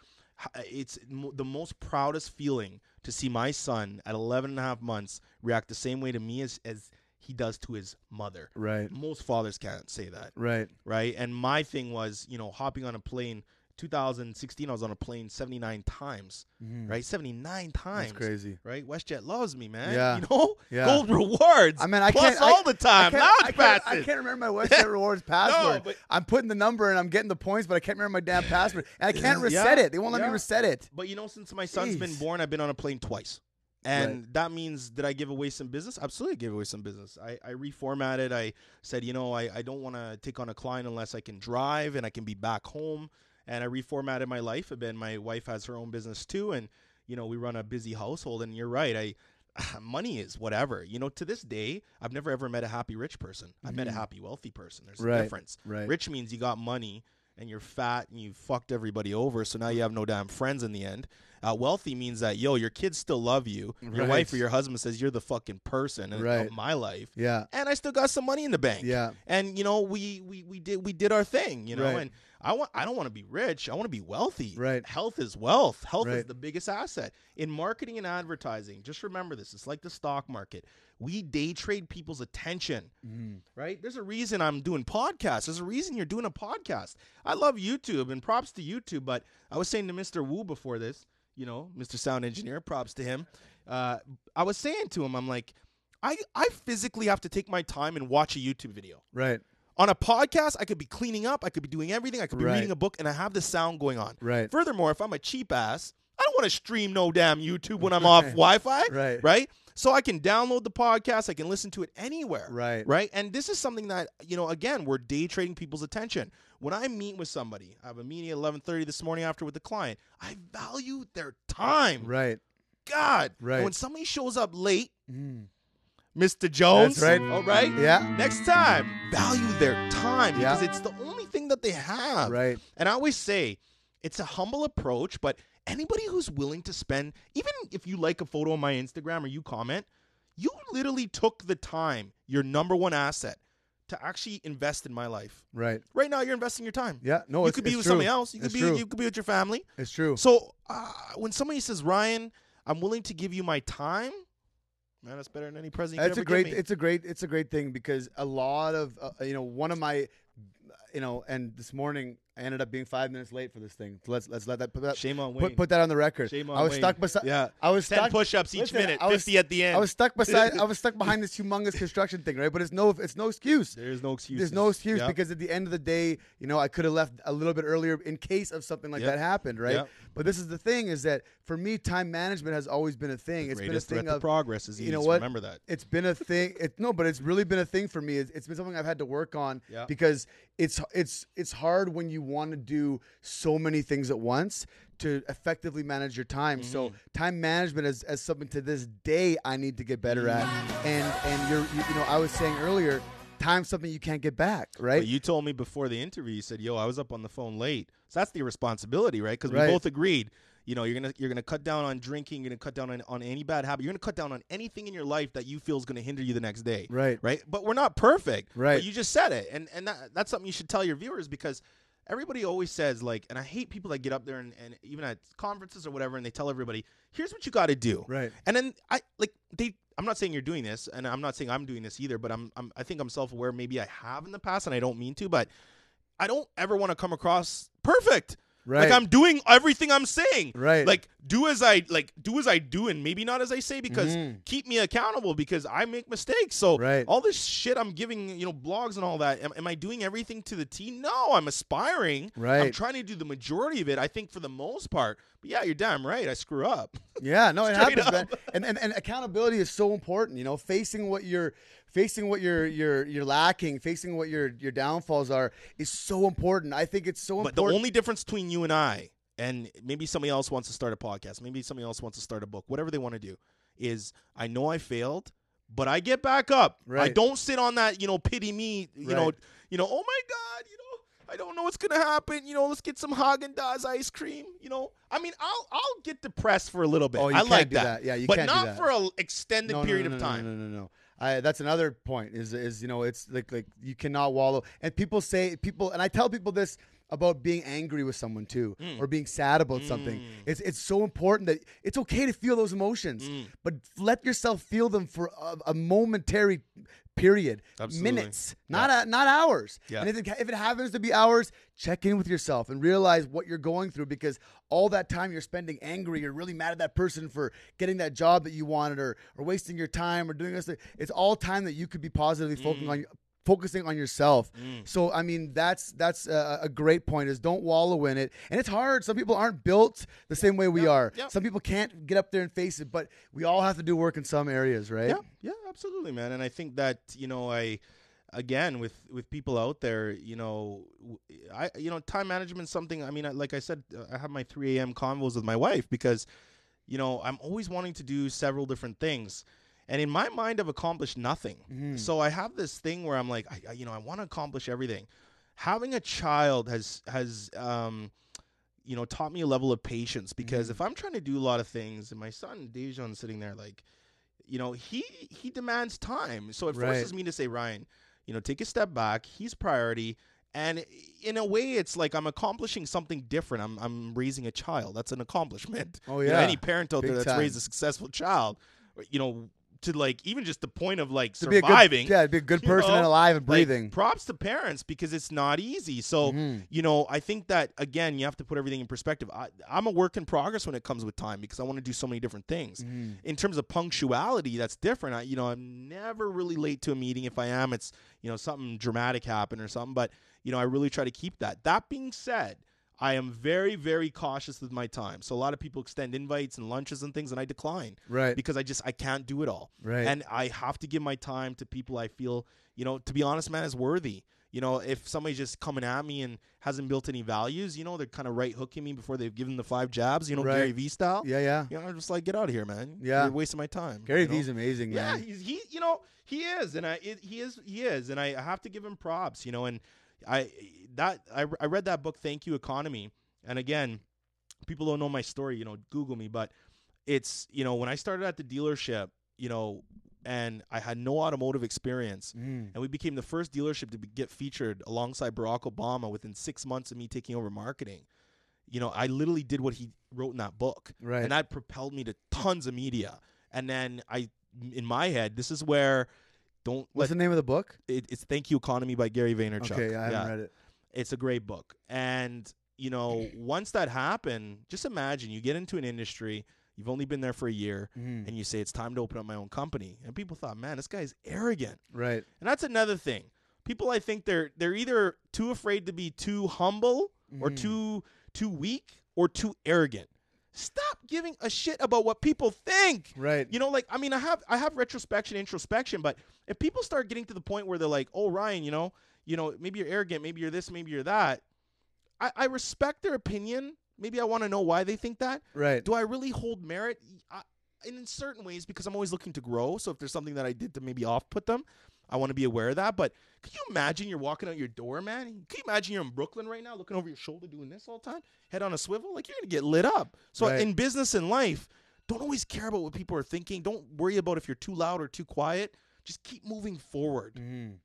It's the most proudest feeling to see my son at 11 and a half months react the same way to me as as he does to his mother. Right. Most fathers can't say that, Right. right? And my thing was, you know, hopping on a plane. 2016, I was on a plane 79 times, mm-hmm. right? 79 times. That's crazy. Right? WestJet loves me, man. Yeah. You know? Yeah. Gold rewards. I mean, I plus can't I- all the time. I can't, I can't, I can't remember my [laughs] WestJet rewards password. No, but- I'm putting the number and I'm getting the points, but I can't remember my damn [laughs] password, and I can't reset Yeah, it. They won't let me reset it. But you know, since my son's been born, I've been on a plane twice. And that means did I give away some business? Absolutely give away some business. I, I reformatted. I said, you know, I, I don't want to take on a client unless I can drive and I can be back home. And I reformatted my life a bit. My wife has her own business too. And, you know, we run a busy household. And you're right. I [sighs] money is whatever. You know, to this day, I've never ever met a happy rich person. I've met a happy wealthy person. There's Mm-hmm. Right, a difference. right. Rich means you got money and you're fat and you fucked everybody over, so now you have no damn friends in the end. Uh, wealthy means that yo, your kids still love you. Your Right. wife or your husband says you're the fucking person in- Right. my life, Yeah. and I still got some money in the bank. Yeah. and you know we we we did we did our thing. You know, and I want I don't want to be rich. I want to be wealthy. Right. Health is wealth. Health is the biggest asset in marketing and advertising. Just remember this. It's like the stock market. We day trade people's attention. Right? There's a reason I'm doing podcasts. There's a reason you're doing a podcast. I love YouTube and props to YouTube, but I was saying to Mr. Wu before this, you know, Mr. Sound Engineer, props to him. Uh, I was saying to him, I'm like, I, I physically have to take my time and watch a YouTube video. Right. On a podcast, I could be cleaning up, I could be doing everything, I could be Right. reading a book, and I have the sound going on. Right. Furthermore, if I'm a cheap ass, I don't want to stream no damn YouTube when I'm off [laughs] Wi-Fi. Right. Right. So I can download the podcast. I can listen to it anywhere. Right. Right. And this is something that you know. Again, we're day trading people's attention. When I meet with somebody, I have a meeting at 11:30 this morning after with the client. I value their time. Right. God. And Right. when somebody shows up late, Mm. Mr. Jones. That's right. All right. Yeah. Next time, value their time Yeah. because it's the only thing that they have. Right. And I always say it's a humble approach, but anybody who's willing to spend, even if you like a photo on my Instagram or you comment, you literally took the time, your number one asset, to actually invest in my life. Right. Right now, you're investing your time. Yeah. No, you could be with true. somebody else. You could It's be true. you could be with your family. It's true. So uh, when somebody says, "Ryan, I'm willing to give you my time," man, that's better than any present That's a great. It's a great. It's a great thing because a lot of uh, you know one of my, you know, and this morning I ended up being five minutes late for this thing. So let's let's let that put that Shame on put, Wayne. put that on the record. Shame on I was Wayne. stuck beside. Yeah. I was Ten stuck. push-ups each Listen, minute, I was- fifty at the end. I was stuck beside. I was stuck [laughs] behind this humongous construction thing, right? But it's no. It's no excuse. There's no excuse. There's no excuse because at the end of the day, you know, I could have left a little bit earlier in case of something like Yep. that happened, right? Yep. But this is the thing: is that for me, time management has always been a thing. It's been a thing of progress is you know what? Remember that. It's been a thing. It, no, but it's really been a thing for me. It's, it's been something I've had to work on because it's it's it's hard when you want to do so many things at once to effectively manage your time. So Mm-hmm. time management is, is something to this day I need to get better at. And and you're you, you know I was saying earlier, time's something you can't get back, right? But you told me before the interview, you said, "Yo, I was up on the phone late." So that's the responsibility, right? Because we Right. both agreed. You know, you're gonna you're gonna cut down on drinking. You're gonna cut down on, on any bad habit. You're gonna cut down on anything in your life that you feel is gonna hinder you the next day. Right. Right. But we're not perfect. Right. But you just said it, and and that, that's something you should tell your viewers because everybody always says like, and I hate people that get up there and, and even at conferences or whatever, and they tell everybody, "Here's what you got to do." Right. And then I like they. I'm not saying you're doing this, and I'm not saying I'm doing this either. But I'm, I'm I think I'm self aware. Maybe I have in the past, and I don't mean to. But I don't ever want to come across perfect. Right. Like I'm doing everything I'm saying. Right. Like do as I like do as I do and maybe not as I say because Mhm. keep me accountable because I make mistakes. So Right. all this shit I'm giving, you know, blogs and all that, am, am I doing everything to the T? No, I'm aspiring. Right. I'm trying to do the majority of it, I think for the most part. But yeah, you're damn right. I screw up. Yeah, no, it [laughs] happens, man. And, and and accountability is so important. You know, facing what you're facing what you're you're you're lacking, facing what your your downfalls are is so important. I think it's so important. But the only difference between you and I, and maybe somebody else wants to start a podcast, maybe somebody else wants to start a book, whatever they want to do, is I know I failed, but I get back up. Right. I don't sit on that, you know, pity me, you know, you know, oh my God, you know, I don't know what's gonna happen. You know, let's get some Haagen Dazs ice cream. You know, I mean, I'll I'll get depressed for a little bit. Oh, you I can't like do that. Yeah, you but can't do not that. for an extended no, period no, of no, time. No, no, no, no. I, that's another point. Is is you know it's like like you cannot wallow. And people say people, and I tell people this about being angry with someone too, Mm. or being sad about something. It's it's so important that it's okay to feel those emotions, Mm. but let yourself feel them for a, a momentary period, Absolutely. minutes, not a, not hours. Yeah. And if it, if it happens to be hours, check in with yourself and realize what you're going through because all that time you're spending angry, you're really mad at that person for getting that job that you wanted or or wasting your time or doing this. It's all time that you could be positively focusing Mm. on focusing on yourself. So I mean that's that's a, a great point is don't wallow in it. And it's hard. Some people aren't built the same way we yeah, are. yeah. Some people can't get up there and face it, but we all have to do work in some areas, right? Yeah, yeah, absolutely, man. And I think that you know, I again with with people out there, you know, I you know, time management something. I mean, like I said, uh, I have my 3 a.m. convos with my wife because. you know, I'm always wanting to do several different things. And in my mind, I've accomplished nothing. Mm-hmm. So I have this thing where I'm like, I, you know, I want to accomplish everything. Having a child has has um, you know taught me a level of patience because Mm-hmm. if I'm trying to do a lot of things, and my son Dejon's sitting there like, you know, he he demands time. So it Right. forces me to say, Ryan, you know, take a step back. He's priority. And in a way, it's like I'm accomplishing something different. I'm I'm raising a child. That's an accomplishment. Oh, You know, yeah. any parent out Big there that's time. raised a successful child, you know, to like even just the point of like To be a surviving. good, yeah, be a good person know? and alive and like, breathing. props to parents because it's not easy. So Mhm. you know, I think that again, you have to put everything in perspective. I, I'm a work in progress when it comes with time because I want to do so many different things. Mhm. In terms of punctuality, that's different. I, you know, I'm never really late to a meeting. If I am, it's you know something dramatic happened or something. But you know, I really try to keep that. That being said. I am very, very cautious with my time. So a lot of people extend invites and lunches and things, and I decline Right. because I just I can't do it all. Right. And I have to give my time to people I feel, you know, to be honest, man, is worthy. You know, if somebody's just coming at me and hasn't built any values, you know, they're kind of right hooking me before they've given the five jabs, you know, Right. Gary V style. yeah, yeah. You know, I'm just like, get out of here, man. Yeah. You're wasting my time. Gary you know? Amazing, Yeah, man. he's he. You know, he is, and I it, he is he is, and I have to give him props. You know, and I that I I read that book, Thank You Economy, and again, people don't know my story. You know, Google me, but it's you know when I started at the dealership, you know, and I had no automotive experience. Mhm. And we became the first dealership to be, get featured alongside Barack Obama within six months of me taking over marketing. You know, I literally did what he wrote in that book Right. and that propelled me to tons of media. And then I, in my head, this is where don't What's let the name of the book? it, it's Thank You Economy by Gary Vaynerchuk. Okay, I haven't yeah, read it. it's a great book. And you know, once that happened, just imagine you get into an industry, you've only been there for a year, Mhm. and you say it's time to open up my own company. And people thought, man, this guy's arrogant. Right. And that's another thing. People, I think they're they're either too afraid to be too humble or Mhm. too too weak or too arrogant. Stop giving a shit about what people think. Right. You know, like I mean, I have I have retrospection, introspection, but if people start getting to the point where they're like, "Oh, Ryan, you know, you know, maybe you're arrogant, maybe you're this, maybe you're that," I, I respect their opinion. Maybe I want to know why they think that. Right. Do I really hold merit? I, in certain ways, because I'm always looking to grow. So if there's something that I did to maybe off put them, I want to be aware of that. But could you imagine you're walking out your door, man? Can you imagine you're in Brooklyn right now, looking over your shoulder, doing this all the time, head on a swivel? Like you're gonna get lit up. So Right. in business and life, don't always care about what people are thinking. Don't worry about if you're too loud or too quiet. Just keep moving forward. Mhm.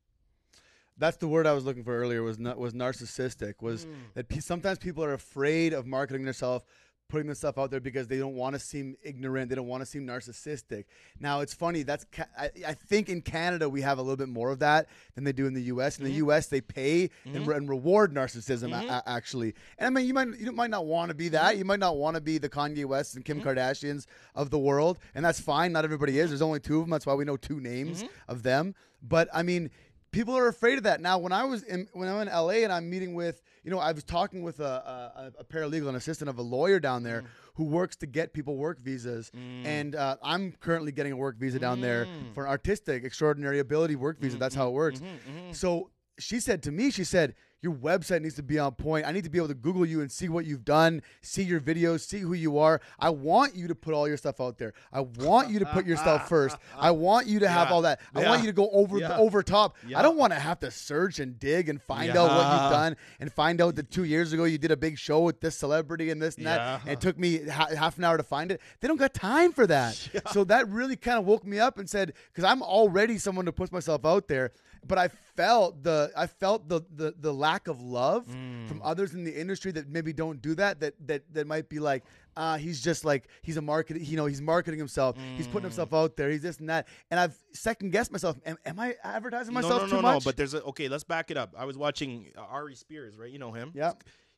That's the word I was looking for earlier. Was was narcissistic. Was Mm. that pe- sometimes people are afraid of marketing themselves, putting themselves out there because they don't want to seem ignorant. They don't want to seem narcissistic. Now it's funny. That's ca- I, I think in Canada we have a little bit more of that than they do in the U.S. In the mm-hmm. U.S. they pay and, mm-hmm. re- and reward narcissism a- mm-hmm. a- actually. And I mean, you might you might not want to be that. You might not want to be the Kanye West and Kim Kardashians of the world, and that's fine. Not everybody is. There's only two of them. That's why we know two names of them. But I mean people are afraid of that now. When I was in when I'm in LA and I'm meeting with, you know, I was talking with a, a, a paralegal, an assistant of a lawyer down there mm. who works to get people work visas, mm. and uh, I'm currently getting a work visa down there mm. for an artistic extraordinary ability work visa. Mm-hmm. That's how it works. Mm-hmm. Mm-hmm. So she said to me, she said. Your website needs to be on point. I need to be able to Google you and see what you've done, see your videos, see who you are. I want you to put all your stuff out there. I want you to put yourself [laughs] first. I want you to have Yeah. all that. I Yeah. want you to go over Yeah. over top. I don't want to have to search and dig and find out what you've done and find out that two years ago you did a big show with this celebrity and this and that. And it took me ha- half an hour to find it. They don't got time for that. [laughs] So that really kind of woke me up and said, because I'm already someone to puts myself out there, but I felt the I felt the the, the lack of love Mm. from others in the industry that maybe don't do that. That that that might be like. Uh, he's just like he's a market. You know, he's marketing himself. He's putting Mm. himself out there. He's this and that. And I've second guessed myself. Am, am I advertising myself no, no, too no, much? no. But there's a okay. Let's back it up. I was watching uh, Ari Spears, right? You know him. Yeah.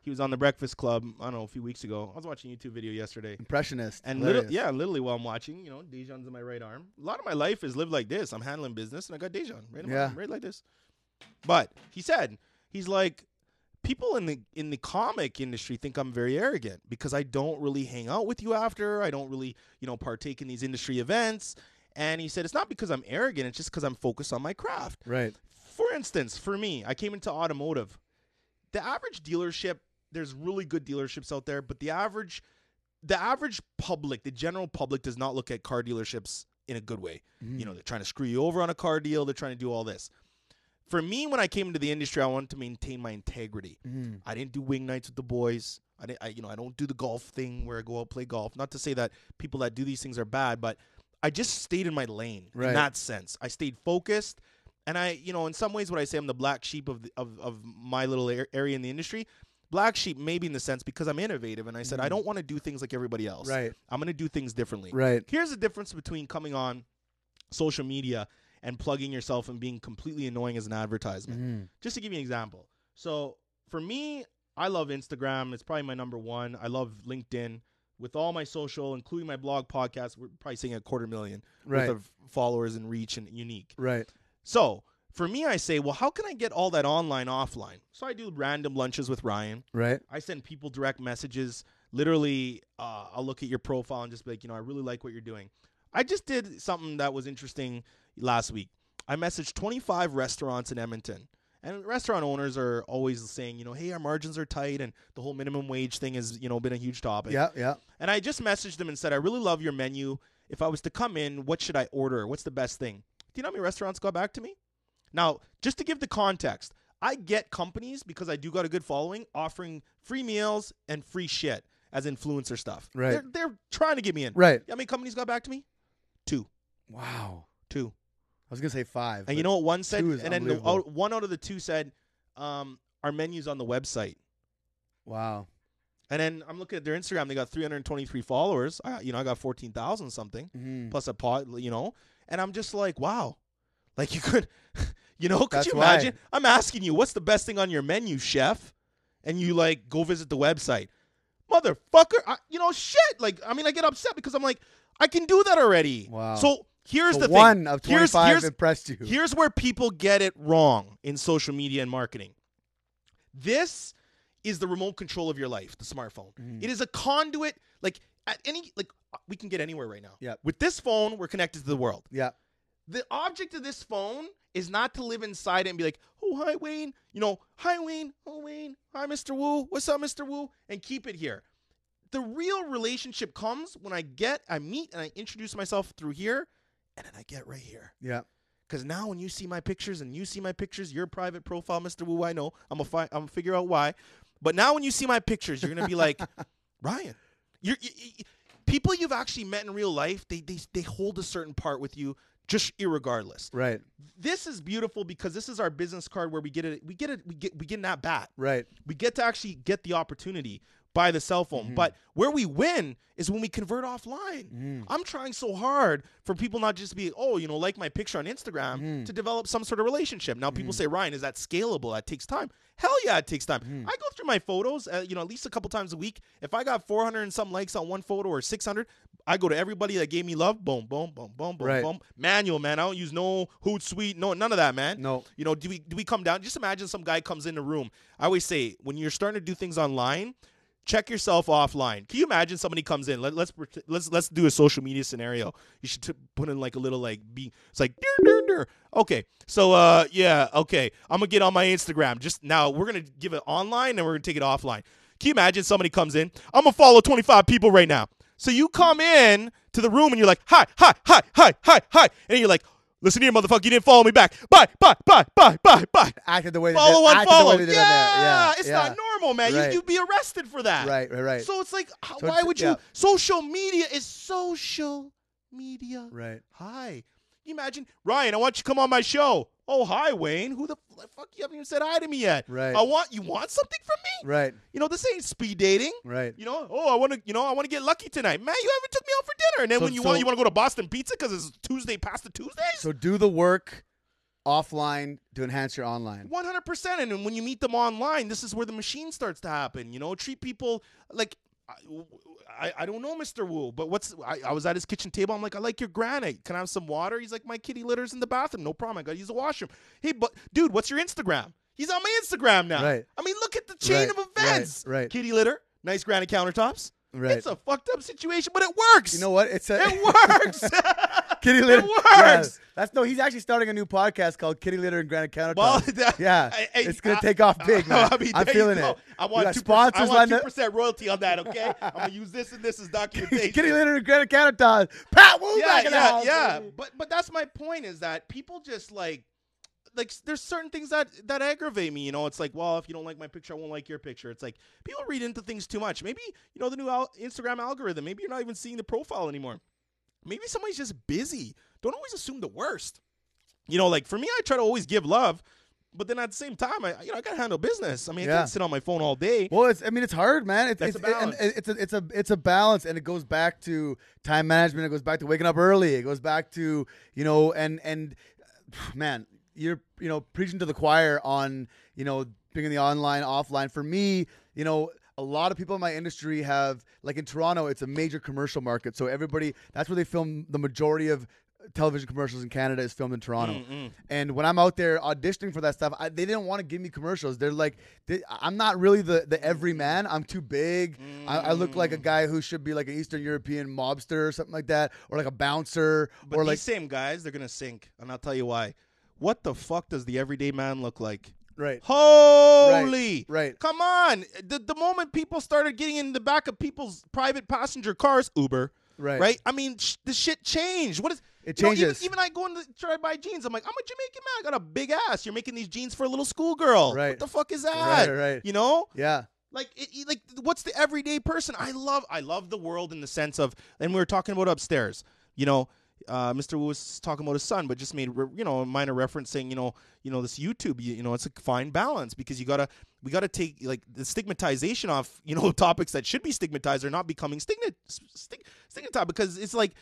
He was on the Breakfast Club. I don't know a few weeks ago. I was watching a YouTube video yesterday. impressionist. And little, yeah, literally while I'm watching, you know, Dejon's in my right arm. A lot of my life is lived like this. I'm handling business, and I got Dejon right in my Yeah. arm, right like this. But he said he's like, people in the in the comic industry think I'm very arrogant because I don't really hang out with you after. I don't really, you know, partake in these industry events. And he said it's not because I'm arrogant. It's just because I'm focused on my craft. Right. For instance, for me, I came into automotive. The average dealership, there's really good dealerships out there, but the average the average public, the general public, does not look at car dealerships in a good way. You know, they're trying to screw you over on a car deal. They're trying to do all this. For me, when I came into the industry, I wanted to maintain my integrity. Mhm. I didn't do wing nights with the boys. I didn't, I, you know, I don't do the golf thing where I go out play golf. Not to say that people that do these things are bad, but I just stayed in my lane Right. in that sense. I stayed focused, and I, you know, in some ways, what I say, I'm the black sheep of the, of of my little area in the industry. Black sheep, maybe in the sense because I'm innovative, and I said I don't want to do things like everybody else. Mm. Right. I'm going to do things differently. Right. Here's the difference between coming on social media and plugging yourself and being completely annoying as an advertisement Mhm. just to give you an example. So for me, I love Instagram. It's probably my number one. I love LinkedIn. With all my social, including my blog podcast, we're probably seeing a quarter million Right. worth of followers and reach and unique. Right. So for me, I say, well, how can I get all that online offline? So I do random lunches with Ryan. Right. I send people direct messages. Literally, uh, I'll look at your profile and just be like, you know, I really like what you're doing. I just did something that was interesting last week. I messaged 25 restaurants in Edmonton. And restaurant owners are always saying, you know, hey, our margins are tight and the whole minimum wage thing has, you know, been a huge topic. Yeah. Yeah. And I just messaged them and said, I really love your menu. If I was to come in, what should I order? What's the best thing? Do you know how many restaurants got back to me? Now, just to give the context, I get companies because I do got a good following offering free meals and free shit as influencer stuff. Right. They're, they're trying to get me in. Right. You know how many companies got back to me? Two. Wow. Two. I was gonna say five. And you know what one said? two is And then the, one out of the two said, um, our menu's on the website. Wow. And then I'm looking at their Instagram. They got 323 followers. I, you know, I got 14,000 something. Mhm. plus a pot, you know. And I'm just like, wow, like you could, [laughs] you know, [laughs] could That's you why. imagine? I'm asking you, what's the best thing on your menu, chef? And you like go visit the website, motherfucker. I, you know, shit. Like, I mean, I get upset because I'm like, I can do that already. Wow. So here's So the one thing. of Here's- twenty-five here's- impressed you. Here's where people get it wrong in social media and marketing. This is the remote control of your life, the smartphone. Mhm. It is a conduit. Like at any, like we can get anywhere right now. Yeah. With this phone, we're connected to the world. Yeah. The object of this phone is not to live inside it and be like, oh hi Wayne, you know, hi Wayne, oh Wayne, hi Mr. Wu, what's up Mr. Wu, and keep it here. The real relationship comes when I get, I meet, and I introduce myself through here, and then I get right here. Yeah. Because now when you see my pictures and you see my pictures, your private profile, Mr. Wu, I know. I'm gonna fi- I'm gonna figure out why. But now when you see my pictures, you're gonna be like, [laughs] Ryan, you're, you, you- people you've actually met in real life. They they they hold a certain part with you, just irregardless. Right. This is beautiful because this is our business card where we get it. We get it. We get we get that bat. Right. We get to actually get the opportunity by the cell phone. Mm-hmm. But where we win is when we convert offline. Mm. I'm trying so hard for people not just to be, oh, you know, like my picture on Instagram mm. to develop some sort of relationship. Now people mm. say, Ryan, is that scalable? That takes time. Hell yeah, it takes time. I go through my photos, uh, you know, at least a couple times a week. If I got 400 and some likes on one photo or 600, I go to everybody that gave me love. Boom, boom, boom, boom, boom, Right. boom. Manual, man. I don't use no Hoot Hootsuite, no none of that, man. No. You know, do we do we come down? Just imagine some guy comes in the room. I always say when you're starting to do things online, check yourself offline. Can you imagine somebody comes in? Let, let's let's let's do a social media scenario. You should t- put in like a little like be. It's like dur, dur, dur. okay. So uh yeah okay. I'm gonna get on my Instagram. Just now we're gonna give it online and we're gonna take it offline. Can you imagine somebody comes in? I'm gonna follow 25 people right now. So you come in to the room and you're like hi hi hi hi hi hi, and you're like. Listen here, motherfucker. You didn't follow me back. Bye, bye, bye, bye, bye, bye. Acted the way Follow they did, acted follow. The way they did yeah, yeah. it's yeah. not normal, man. Right. You, you'd be arrested for that. Right. Right. Right. So it's like, So why it's- would you? yeah. Social media is social media. right. Hi. You imagine? Ryan, I want you to come on my show. Oh, hi, Wayne. Who the fuck? You haven't even said hi to me yet. Right. I want you want something from me? Right. You know, this ain't speed dating. Right. You know, oh, I want to, you know, I want to get lucky tonight, man. You haven't took me out for dinner, and then So- when you so- want, you want to go to Boston Pizza because it's Tuesday past the Tuesdays. So do the work offline to enhance your online. One hundred percent. And when you meet them online, this is where the machine starts to happen. You know, treat people like. I, I, don't know, Mr. Wu, but what's I, I was at his kitchen table. I'm like, I like your granite. Can I have some water? He's like, my kitty litter's in the bathroom. No problem. I got to use the washroom. Hey, but dude, what's your Instagram? He's on my Instagram now. Right. I mean, look at the chain Right, of events. right, right. Kitty litter, nice granite countertops. Right. It's a fucked up situation, but it works. You know what? It's a it works. [laughs] [laughs] [laughs] Kitty litter. It Yeah, works. that's no. He's actually starting a new podcast called Kitty Litter and Granite Countertops. Well, [laughs] that- yeah, I- I- it's gonna I- take off big, [laughs] man. I mean, I'm feeling it. I want two sponsors. I want two percent royalty on that. Okay, I'm gonna use this and this as documentation. Kitty litter and Granite Countertops. Pat Wu yeah, back in the yeah, house. yeah. baby. But but that's my point is that people just like like there's certain things that that aggravate me. You know, it's like, well, if you don't like my picture, I won't like your picture. It's like people read into things too much. Maybe you know the new al- Instagram algorithm. Maybe you're not even seeing the profile anymore. Maybe somebody's just busy. Don't always assume the worst. You know, like for me, I try to always give love. But then at the same time, I you know I gotta handle business. I mean, I can't sit on my phone all day. Well, it's. I mean, it's hard, man. It's That's it's, a balance. it's a it's a it's a balance, and it goes back to time management. It goes back to waking up early. It goes back to you know, and and [sighs] man, you're you know preaching to the choir on you know being in the online offline. For me, you know. A lot of people in my industry have, like in Toronto, it's a major commercial market. So everybody, that's where they film the majority of television commercials in Canada is filmed in Toronto. Mm-mm. And when I'm out there auditioning for that stuff, I, they didn't want to give me commercials. They're like, they, I'm not really the the everyman. I'm too big. I, I look like a mm. guy who should be like an Eastern European mobster or something like that, or like a bouncer, But or these like same guys, they're gonna sink, and I'll tell you why. What the fuck does the everyday man look like? Right, Holy! right. Come on! The the moment people started getting in the back of people's private passenger cars, Uber, Right. right? I mean, sh- the shit changed. What is? It you know, even- changes. even, I go in to try to buy jeans. I'm like, I'm a Jamaican man. I got a big ass. You're making these jeans for a little schoolgirl. Right. What the fuck is that? Right, right. You know? Yeah, like it- like what's the everyday person i love i love the world in the sense of and we were talking about upstairs you know uh, Mr. Wu was talking about his son, but just made you know a minor reference saying you know you know this YouTube you, you know it's a fine balance because you gotta we gotta take like the stigmatization off you know [laughs] topics that should be stigmatized are not becoming stigma stig- stigmatized because it's like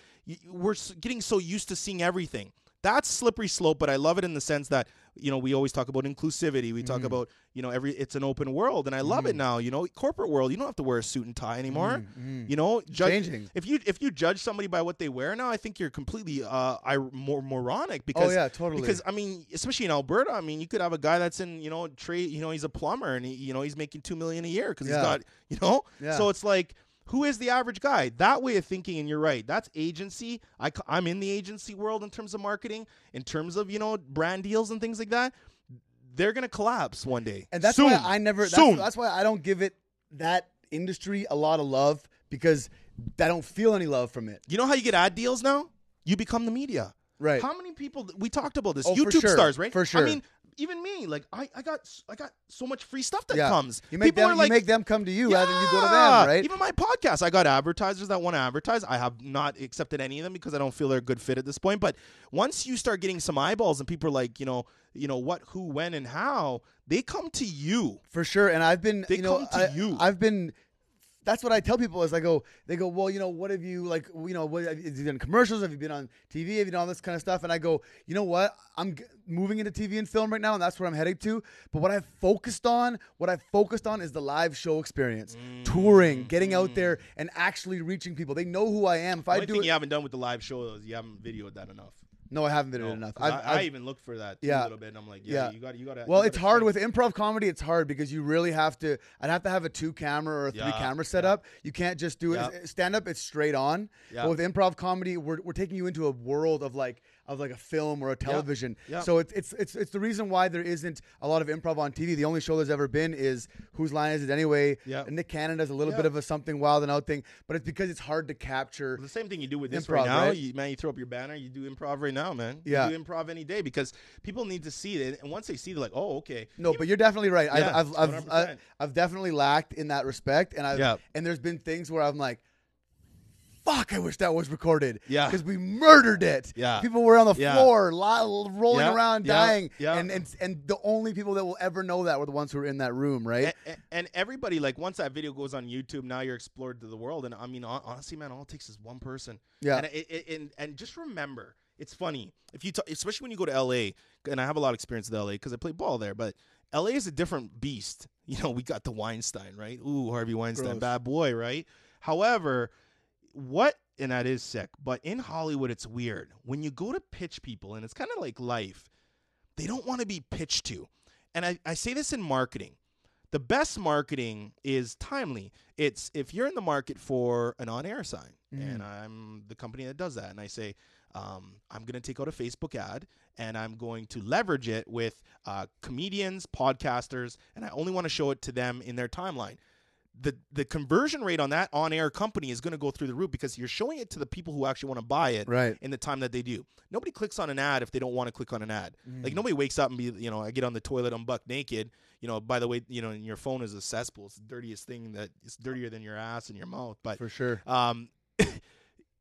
we're getting so used to seeing everything. That's slippery slope, but I love it in the sense that you know we always talk about inclusivity. We Mm-hmm. talk about you know every it's an open world, and I love it now. You know, corporate world, you don't have to wear a suit and tie anymore. You know, judge, Mm-hmm. changing. if you if you judge somebody by what they wear now, I think you're completely uh I more moronic because Oh, yeah, totally. because I mean especially in Alberta, I mean you could have a guy that's in you know trade you know he's a plumber and he, you know he's making two million a year because Yeah. he's got you know Yeah. so it's like who is the average guy? That way of thinking, and you're right. That's agency. I, am in the agency world in terms of marketing, in terms of you know brand deals and things like that. They're gonna collapse one day, and that's Soon. why I never. That's, Soon. that's why I don't give it that industry a lot of love because I don't feel any love from it. You know how you get ad deals now? You become the media. Right. How many people we talked about this? Oh, YouTube sure. stars, right? For sure. I mean, even me, like I, I got I got so much free stuff that yeah. comes. You make people them. are like, you make them come to you rather than you go to Yeah. them. Right. Even my podcast, I got advertisers that want to advertise. I have not accepted any of them because I don't feel they're a good fit at this point. But once you start getting some eyeballs and people are like, you know, you know what, who, when, and how, they come to you. For sure, and I've been, They you know, come to I, you. I've been. That's what I tell people is I go, they go, well, you know, what have you like, you know, what have you done commercials? Have you been on TV? Have you done all this kind of stuff? And I go, you know what? I'm g- moving into TV and film right now, and that's where I'm heading to. But what I've focused on, what I've focused on is the live show experience, touring, getting out there, mm. and actually reaching people. They know who I am. If The I do thing it, you haven't done with the live show is you haven't videoed that enough. No, I haven't been No, enough. I've, I, I I've- even looked for that Yeah. a little bit. And I'm like, yeah, Yeah. you got, you got to. Well, it's hard with improv comedy. It's hard because you really have to. I'd have to have a two camera or a three Yeah, camera yeah. setup. You can't just do it. Stand up, it's straight on. Yeah. But with improv comedy, we're, we're taking you into a world of like of like a film or a television. Yeah. So it's it's it's it's the reason why there isn't a lot of improv on TV. The only show there's ever been is Whose Line Is It Anyway? And Nick Cannon does a little bit of a something wild and out thing, but it's because it's hard to capture. The same thing you do with this Improv, right now. right? You, man, you throw up your banner. You do improv right now, man. Yeah. You do improv any day because people need to see it, and once they see, it, they're like, "Oh, okay." No, but you're definitely right. Yeah, I've I've I've, I've I've definitely lacked in that respect, and I've and there's been things where I'm like, "Fuck, I wish that was recorded." Yeah. because we murdered it. Yeah. people were on the Yeah. floor, lo- rolling Yeah, around, yeah, dying, yeah. and and and the only people that will ever know that were the ones who were in that room, right? and, and everybody like once that video goes on YouTube, now you're explored to the world. And I mean, honestly, man, all it takes is one person. Yeah. And it, it, and and just remember, it's funny if you, talk, especially when you go to LA, and I have a lot of experience with LA because I play ball there, but. LA is a different beast. You know, we got the Weinstein, right? Ooh, Harvey Weinstein, Gross. bad boy, right? However, what and that is sick, but in Hollywood it's weird. When you go to pitch people, and it's kind of like life, they don't want to be pitched to. And I, I say this in marketing. The best marketing is timely. It's if you're in the market for an on-air sign, and I'm the company that does that, and I say, um, I'm going to take out a Facebook ad and I'm going to leverage it with uh, comedians, podcasters, and I only want to show it to them in their timeline. The, the conversion rate on that on air company is going to go through the roof because you're showing it to the people who actually want to buy it Right. in the time that they do. Nobody clicks on an ad if they don't want to click on an ad. Mm. Like nobody wakes up and be, you know, I get on the toilet, I'm buck naked. You know, by the way, you know, and your phone is a cesspool. It's the dirtiest thing that it's dirtier than your ass and your mouth. But For sure. um, [laughs]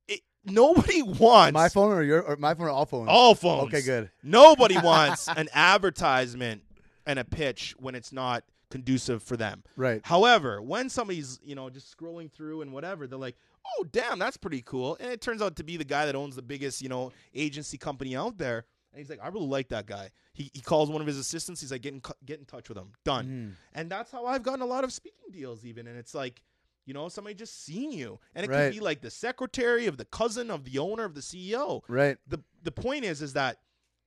it, nobody wants My phone or your or my phone or all phones? all phones. Okay, good. Nobody wants [laughs] an advertisement and a pitch when it's not conducive for them. Right. However, when somebody's you know just scrolling through and whatever, they're like, "Oh, damn, that's pretty cool," and it turns out to be the guy that owns the biggest you know agency company out there. And he's like, "I really like that guy." He, he calls one of his assistants. He's like, "Get in get in touch with him." Done. Mhm. And that's how I've gotten a lot of speaking deals, even. And it's like, you know, somebody just seen you, and it Right. could be like the secretary of the cousin of the owner of the CEO Right. the the point is is that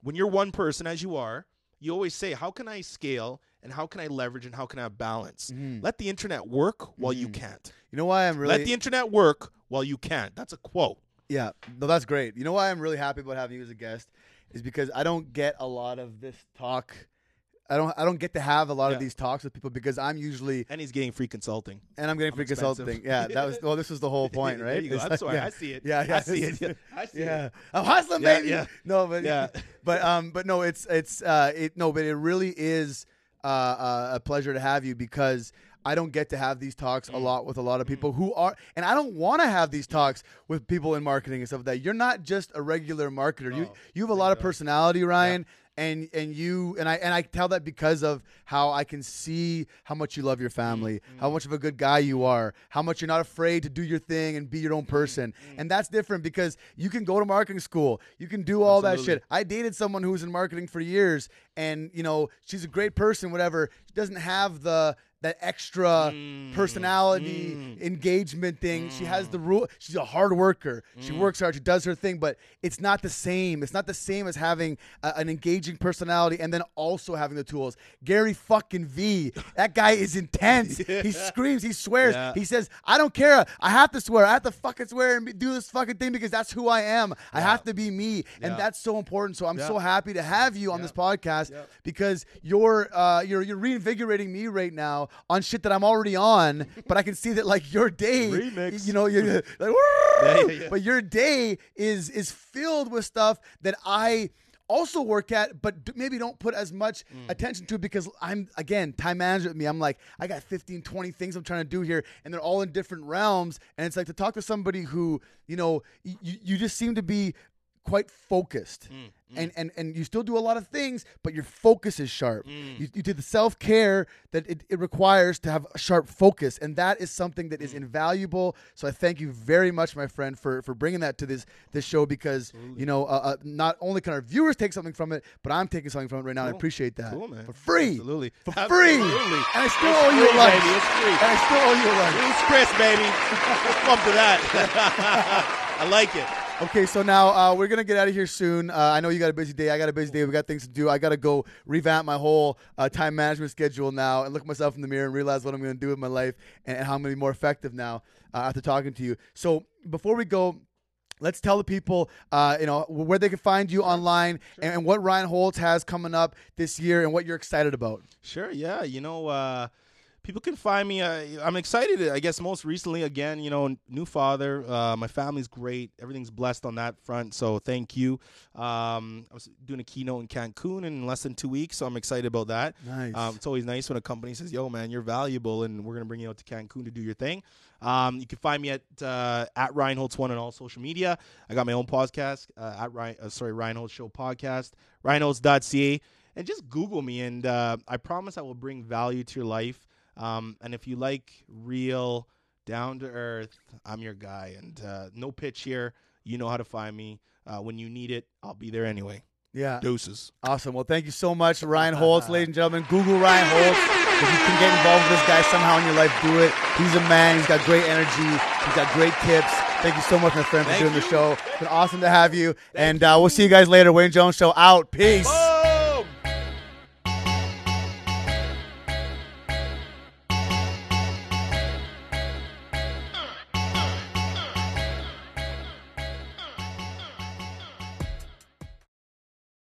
when you're one person as you are, you always say, how can I scale and how can I leverage and how can I balance? Mhm. Let the internet work while you Mhm. can't. You know why I'm really Let the internet work while you can't. That's a quote. Yeah, no, that's great. You know why I'm really happy about having you as a guest is because I don't get a lot of this talk. I don't. I don't get to have a lot Yeah. of these talks with people because I'm usually And he's getting free consulting. and I'm getting I'm free expensive. consulting. Yeah, that was. [laughs] Well, this was the whole point, right? there you go. I'm like- sorry. yeah. I see it. Yeah, yeah. I see it. Yeah. [laughs] I see Yeah, it. I'm hustling, baby. yeah. No, but Yeah. [laughs] but um, but no, it's it's uh, it no, but it really is uh, uh, a pleasure to have you because I don't get to have these talks a Mm. lot with a lot of people who are, and I don't want to have these talks with people in marketing and stuff like that. You're not just a regular marketer. You you have a lot of personality, Ryan. And, and you and I and I tell that because of how I can see how much you love your family, Mm, how much of a good guy you are, how much you're not afraid to do your thing and be your own person. And that's different because you can go to marketing school, you can do all that shit. I dated someone who was in marketing for years, and you know she's a great person, whatever. She doesn't have the that extra Mm, personality mm. engagement thing. She has the rule. She's a hard worker. She Mm. works hard. She does her thing, but it's not the same. It's not the same as having a, an engaging personality and then also having the tools. Gary fucking V. That guy is intense. [laughs] He screams. He swears. Yeah. He says, "I don't care. I have to swear. I have to fucking swear and do this fucking thing because that's who I am. I have to be me, and that's so important. So I'm Yeah. so happy to have you on Yeah. this podcast Yeah. because you're uh, you're you're reinvigorating me right now on shit that I'm already on. but I can see that like your day, Remix. you know, you're [laughs] like, Yeah, yeah, but your day is is filled with stuff that I also work at, but maybe don't put as much Mm. attention to because I'm again time management. Me, I'm like I got 15, 20 things I'm trying to do here, and they're all in different realms. And it's like to talk to somebody who you know y- you you just seem to be quite focused. Mm, And, and and you still do a lot of things, but your focus is sharp. Mm. You, you do the self care that it, it requires to have a sharp focus, and that is something that is Mm. invaluable. So I thank you very much, my friend, for for bringing that to this this show because you know uh, uh, not only can our viewers take something from it, but I'm taking something from it right now. and I appreciate that Cool, man. for free, Absolutely. for free, Absolutely. and I still It's owe you a lunch, baby. It's free. and I still owe you a lunch. It's Chris, baby. [laughs] Let's bump to that. [laughs] I like it. Okay, so now uh, we're gonna get out of here soon. Uh, I know you got a busy day. I got a busy day. We got things to do. I got to go revamp my whole uh, time management schedule now and look myself in the mirror and realize what I'm gonna do with my life and, and how I'm gonna be more effective now uh, after talking to you. So before we go. Let's tell the people, uh, you know, where they can find you online and, and what Ryan Holtz has coming up this year and what you're excited about. Sure, yeah. You know, uh, people can find me. Uh, I'm excited. I guess most recently, again, you know, new father. Uh, my family's great. Everything's blessed on that front. So thank you. Um, I was doing a keynote in Cancun in less than two weeks, so I'm excited about that. Nice. Um, it's always nice when a company says, "Yo, man, you're valuable, and we're gonna bring you out to Cancun to do your thing." Um, you can find me at uh, at Ryan Holtz one on all social media. I got my own podcast uh, at Ryan, uh, sorry Ryan Holtz Show podcast, ryanholtz.ca, and just Google me, and uh, I promise I will bring value to your life. Um, and if you like real, down to earth, I'm your guy, and uh, no pitch here. You know how to find me. Uh, when you need it, I'll be there anyway. yeah. Doses. Awesome. Well, thank you so much, Ryan [laughs] Holtz, ladies and gentlemen. Google Ryan Holtz. If you can get involved with this guy somehow in your life, do it. He's a man. He's got great energy. He's got great tips. Thank you so much, my friend, for Thank doing the show. It's been awesome to have you. and uh, we'll see you guys later. Wayne Jones Show out. Peace.